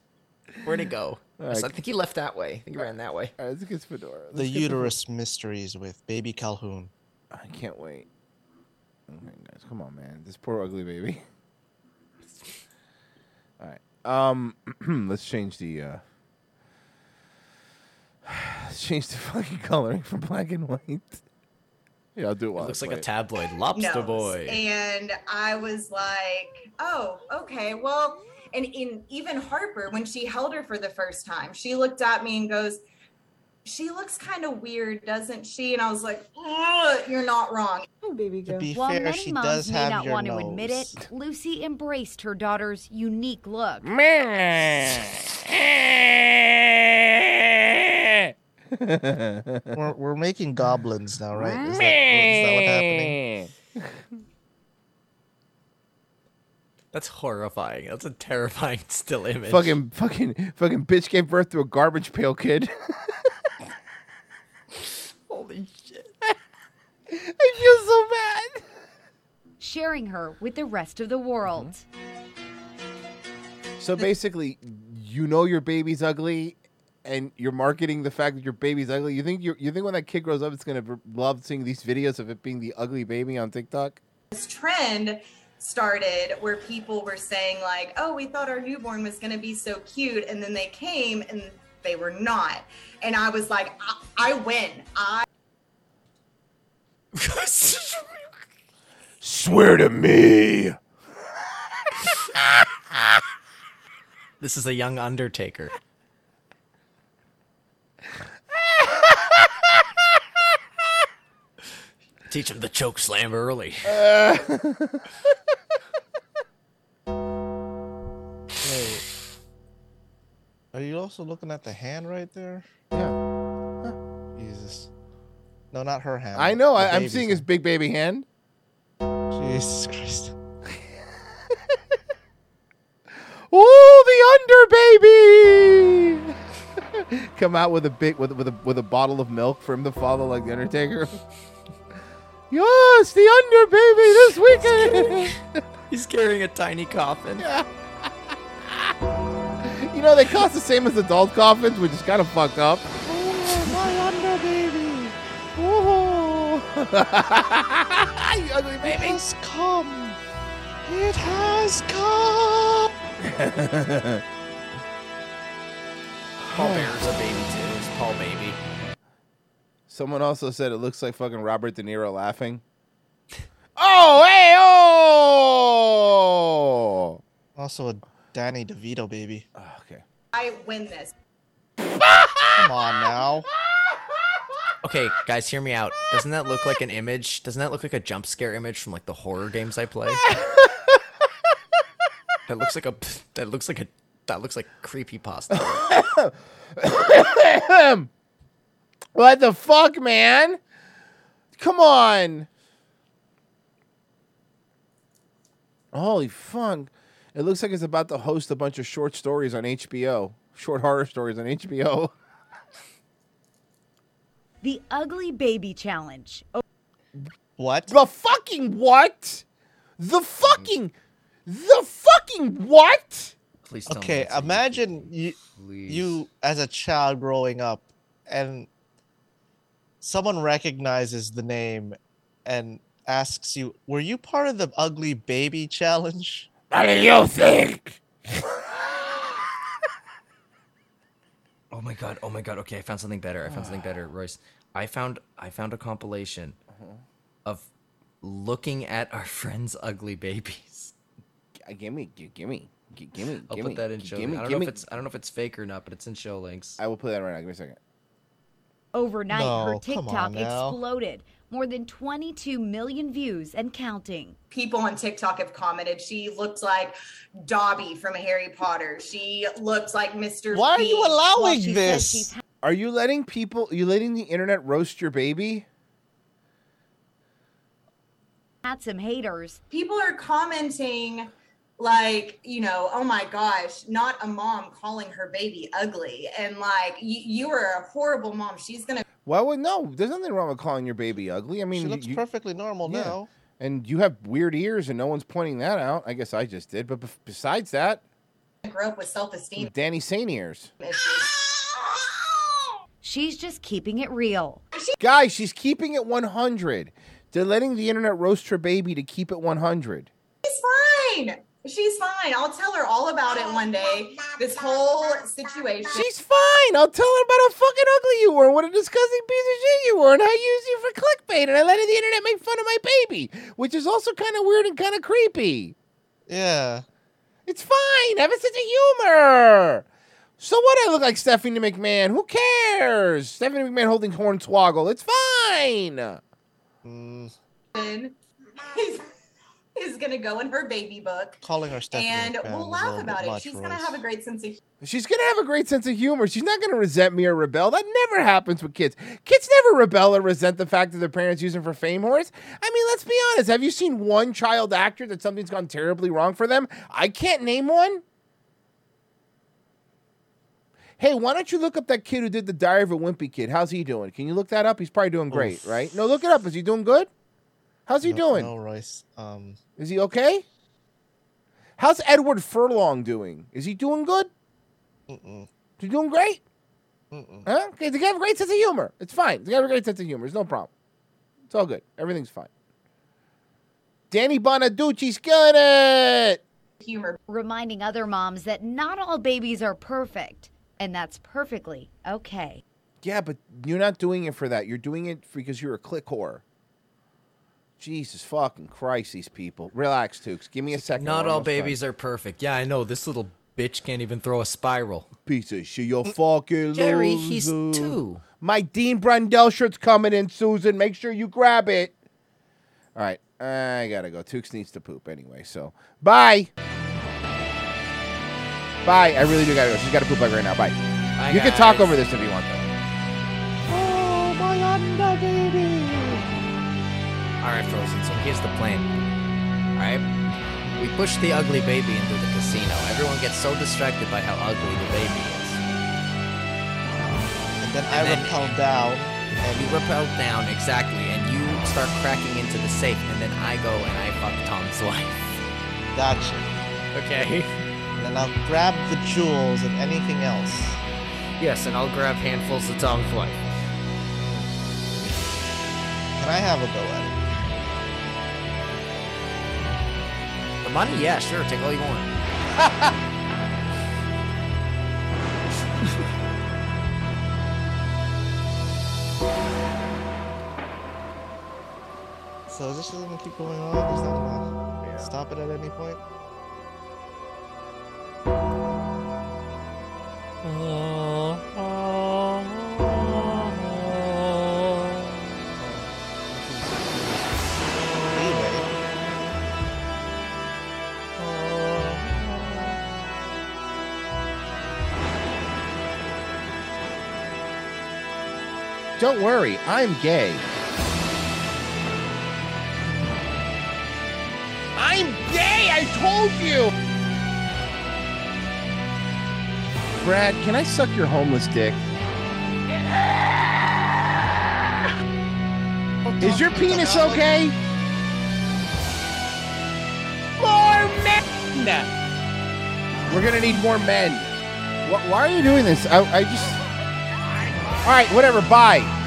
Where'd he go? [LAUGHS] All right. I think he left that way. I think he ran that way. All right, let's get Fedora. The Let's get uterus mysteries with baby Calhoun. I can't wait. Okay, guys, come on, man. This poor ugly baby. All right. Um, [CLEARS THROAT] let's change the. uh Let's [SIGHS] change the fucking coloring from black and white. Yeah, I'll do it. While I looks like play a tabloid lobster knows. boy. And I was like, oh, okay, well, and in even Harper, when she held her for the first time, she looked at me and goes, she looks kind of weird, doesn't she? And I was like, "Ugh, you're not wrong. Oh, baby To be While fair, many she moms does may have not your want to admit nose. it, Lucy embraced her daughter's unique look. [LAUGHS] we're, we're making goblins now, right? Is that, is that what happening? That's horrifying. That's a terrifying [LAUGHS] still image. Fucking, fucking, fucking bitch gave birth to a garbage pail kid. [LAUGHS] Holy shit. I feel so bad. sharing her with the rest of the world. So basically, you know your baby's ugly, and you're marketing the fact that your baby's ugly. You think you you think when that kid grows up, it's gonna love seeing these videos of it being the ugly baby on TikTok? This trend started where people were saying, like, oh, we thought our newborn was going to be so cute. And then they came and they were not. And I was like, I, I win. I. Swear to me. This is a young Undertaker. Teach him the choke slam early. Wait. Are you also looking at the hand right there? Yeah. Jesus. No, not her hand. I know. I, I'm baby's seeing his big baby hand. hand. Jesus Christ. [LAUGHS] Oh, the under baby! [LAUGHS] Come out with a big with with a with a bottle of milk for him to follow like the Undertaker. [LAUGHS] yes, the under baby this weekend. He's carrying a tiny coffin. you know they cost the same as adult coffins, which is kind of fucked up. You ugly baby. It has come. It has come. [LAUGHS] Paul Bear's a baby too. It's Paul Baby. Someone also said it looks like fucking Robert De Niro laughing. [LAUGHS] Oh, hey, oh! Also a Danny DeVito baby. Ah, okay. I win this. Come on now. [LAUGHS] Okay, guys, hear me out. Doesn't that look like an image? Doesn't that look like a jump scare image from like the horror games I play? that looks like a that looks like a that looks like creepy pasta. [COUGHS] what the fuck, man? Come on. Holy fuck. It looks like it's about to host a bunch of short stories on HBO. Short horror stories on HBO. [LAUGHS] The Ugly Baby Challenge. Oh, What? The fucking what? The fucking the fucking what? Please tell Okay, imagine you you as a child growing up and someone recognizes the name and asks you, "Were you part of the ugly baby challenge?" What do you think? [LAUGHS] Oh my god! Oh my god! Okay, I found something better. I found something better, [SIGHS] Royce. I found I found a compilation mm-hmm. of looking at our friends' ugly babies. Gimme, gi- gimme, gi- gimme. I'll gimme, put that in show. gimme, I don't know gimme. if it's I don't know if it's fake or not, but it's in show links. I will put that right now. Give me a second. Overnight, her No, come on TikTok now. exploded. More than 22 million views and counting. People on TikTok have commented she looks like Dobby from Harry Potter. She looks like Mr. Why are you allowing she this? Are you letting people? You letting the internet roast your baby? had some haters. People are commenting like, you know, oh my gosh, not a mom calling her baby ugly. And like, you, you are a horrible mom. She's going to Why would no? There's nothing wrong with calling your baby ugly. I mean, She looks you, perfectly normal yeah. now. And you have weird ears, and no one's pointing that out. I guess I just did. But bef- besides that, I grew up with self esteem Danny Saint ears. She's just keeping it real. Guys, she's keeping it 100. They're letting the internet roast her baby to keep it 100. She's fine. She's fine. I'll tell her all about it one day. This whole situation. She's fine. I'll tell her about how fucking ugly you were and what a disgusting piece of shit you were and how I used you for clickbait and I let the internet make fun of my baby, which is also kind of weird and kind of creepy. Yeah. It's fine. I have a sense of humor. So what? I look like Stephanie McMahon. Who cares? Stephanie McMahon holding Hornswoggle. It's fine. Mm. is, is going to go in her baby book. Calling her Stephanie And we'll laugh about it. She's going to Royce. have a great sense of humor. She's gonna have a great sense of humor. She's not gonna resent me or rebel. That never happens with kids. Kids never rebel or resent the fact that their parents use them for fame horse. I mean, let's be honest. Have you seen one child actor that something's gone terribly wrong for them? I can't name one. Hey, why don't you look up that kid who did the Diary of a Wimpy Kid? How's he doing? Can you look that up? He's probably doing great, Oof. right? No, look it up. Is he doing good? How's he No- doing? No, Royce. Um, Is he okay? How's Edward Furlong doing? Is he doing good? mm-mm, Is he doing great? mm-mm. Huh? Okay, they have a great sense of humor. It's fine. They have a great sense of humor. It's no problem. It's all good. Everything's fine. Danny Bonaducci's killing it. humor. Reminding other moms that not all babies are perfect, and that's perfectly okay. Yeah, but you're not doing it for that. You're doing it because you're a click whore. Jesus fucking Christ, these people. Relax, Tukes. Give me a second. Not We're all almost done. babies are perfect. Yeah, I know. This little bitch can't even throw a spiral. Piece of shit, you mm, fucking Jerry, he's loser. two. My Dean Blundell shirt's coming in, Susan. Make sure you grab it. All right, I gotta go. Tukes needs to poop anyway, so bye. Bye. I really do gotta go. She's gotta poop like right now. Bye. Bye, you can talk guys. over this if you want. Though. Oh, my under baby. All right, Frozen. So here's the plan. All right. We push the ugly baby into the casino. Everyone gets so distracted by how ugly the baby is. And then I rappel down. And you rappel down exactly, and you start cracking into the safe, and then I go and I fuck Tom's [LAUGHS] wife. Gotcha. Okay. And then I'll grab the jewels and anything else. Yes, and I'll grab handfuls of Tom's wife. Can I have a go at it? The money, yeah, sure, take all you want. [LAUGHS] So is this just gonna keep going on? There's not gonna stop it at any point? Uh, Don't worry, I'm gay. I'm gay, I told you! Brad, can I suck your homeless dick? [LAUGHS] Is your penis okay? More men! We're gonna need more men. Why are you doing this? I, I just. All right, whatever. Bye.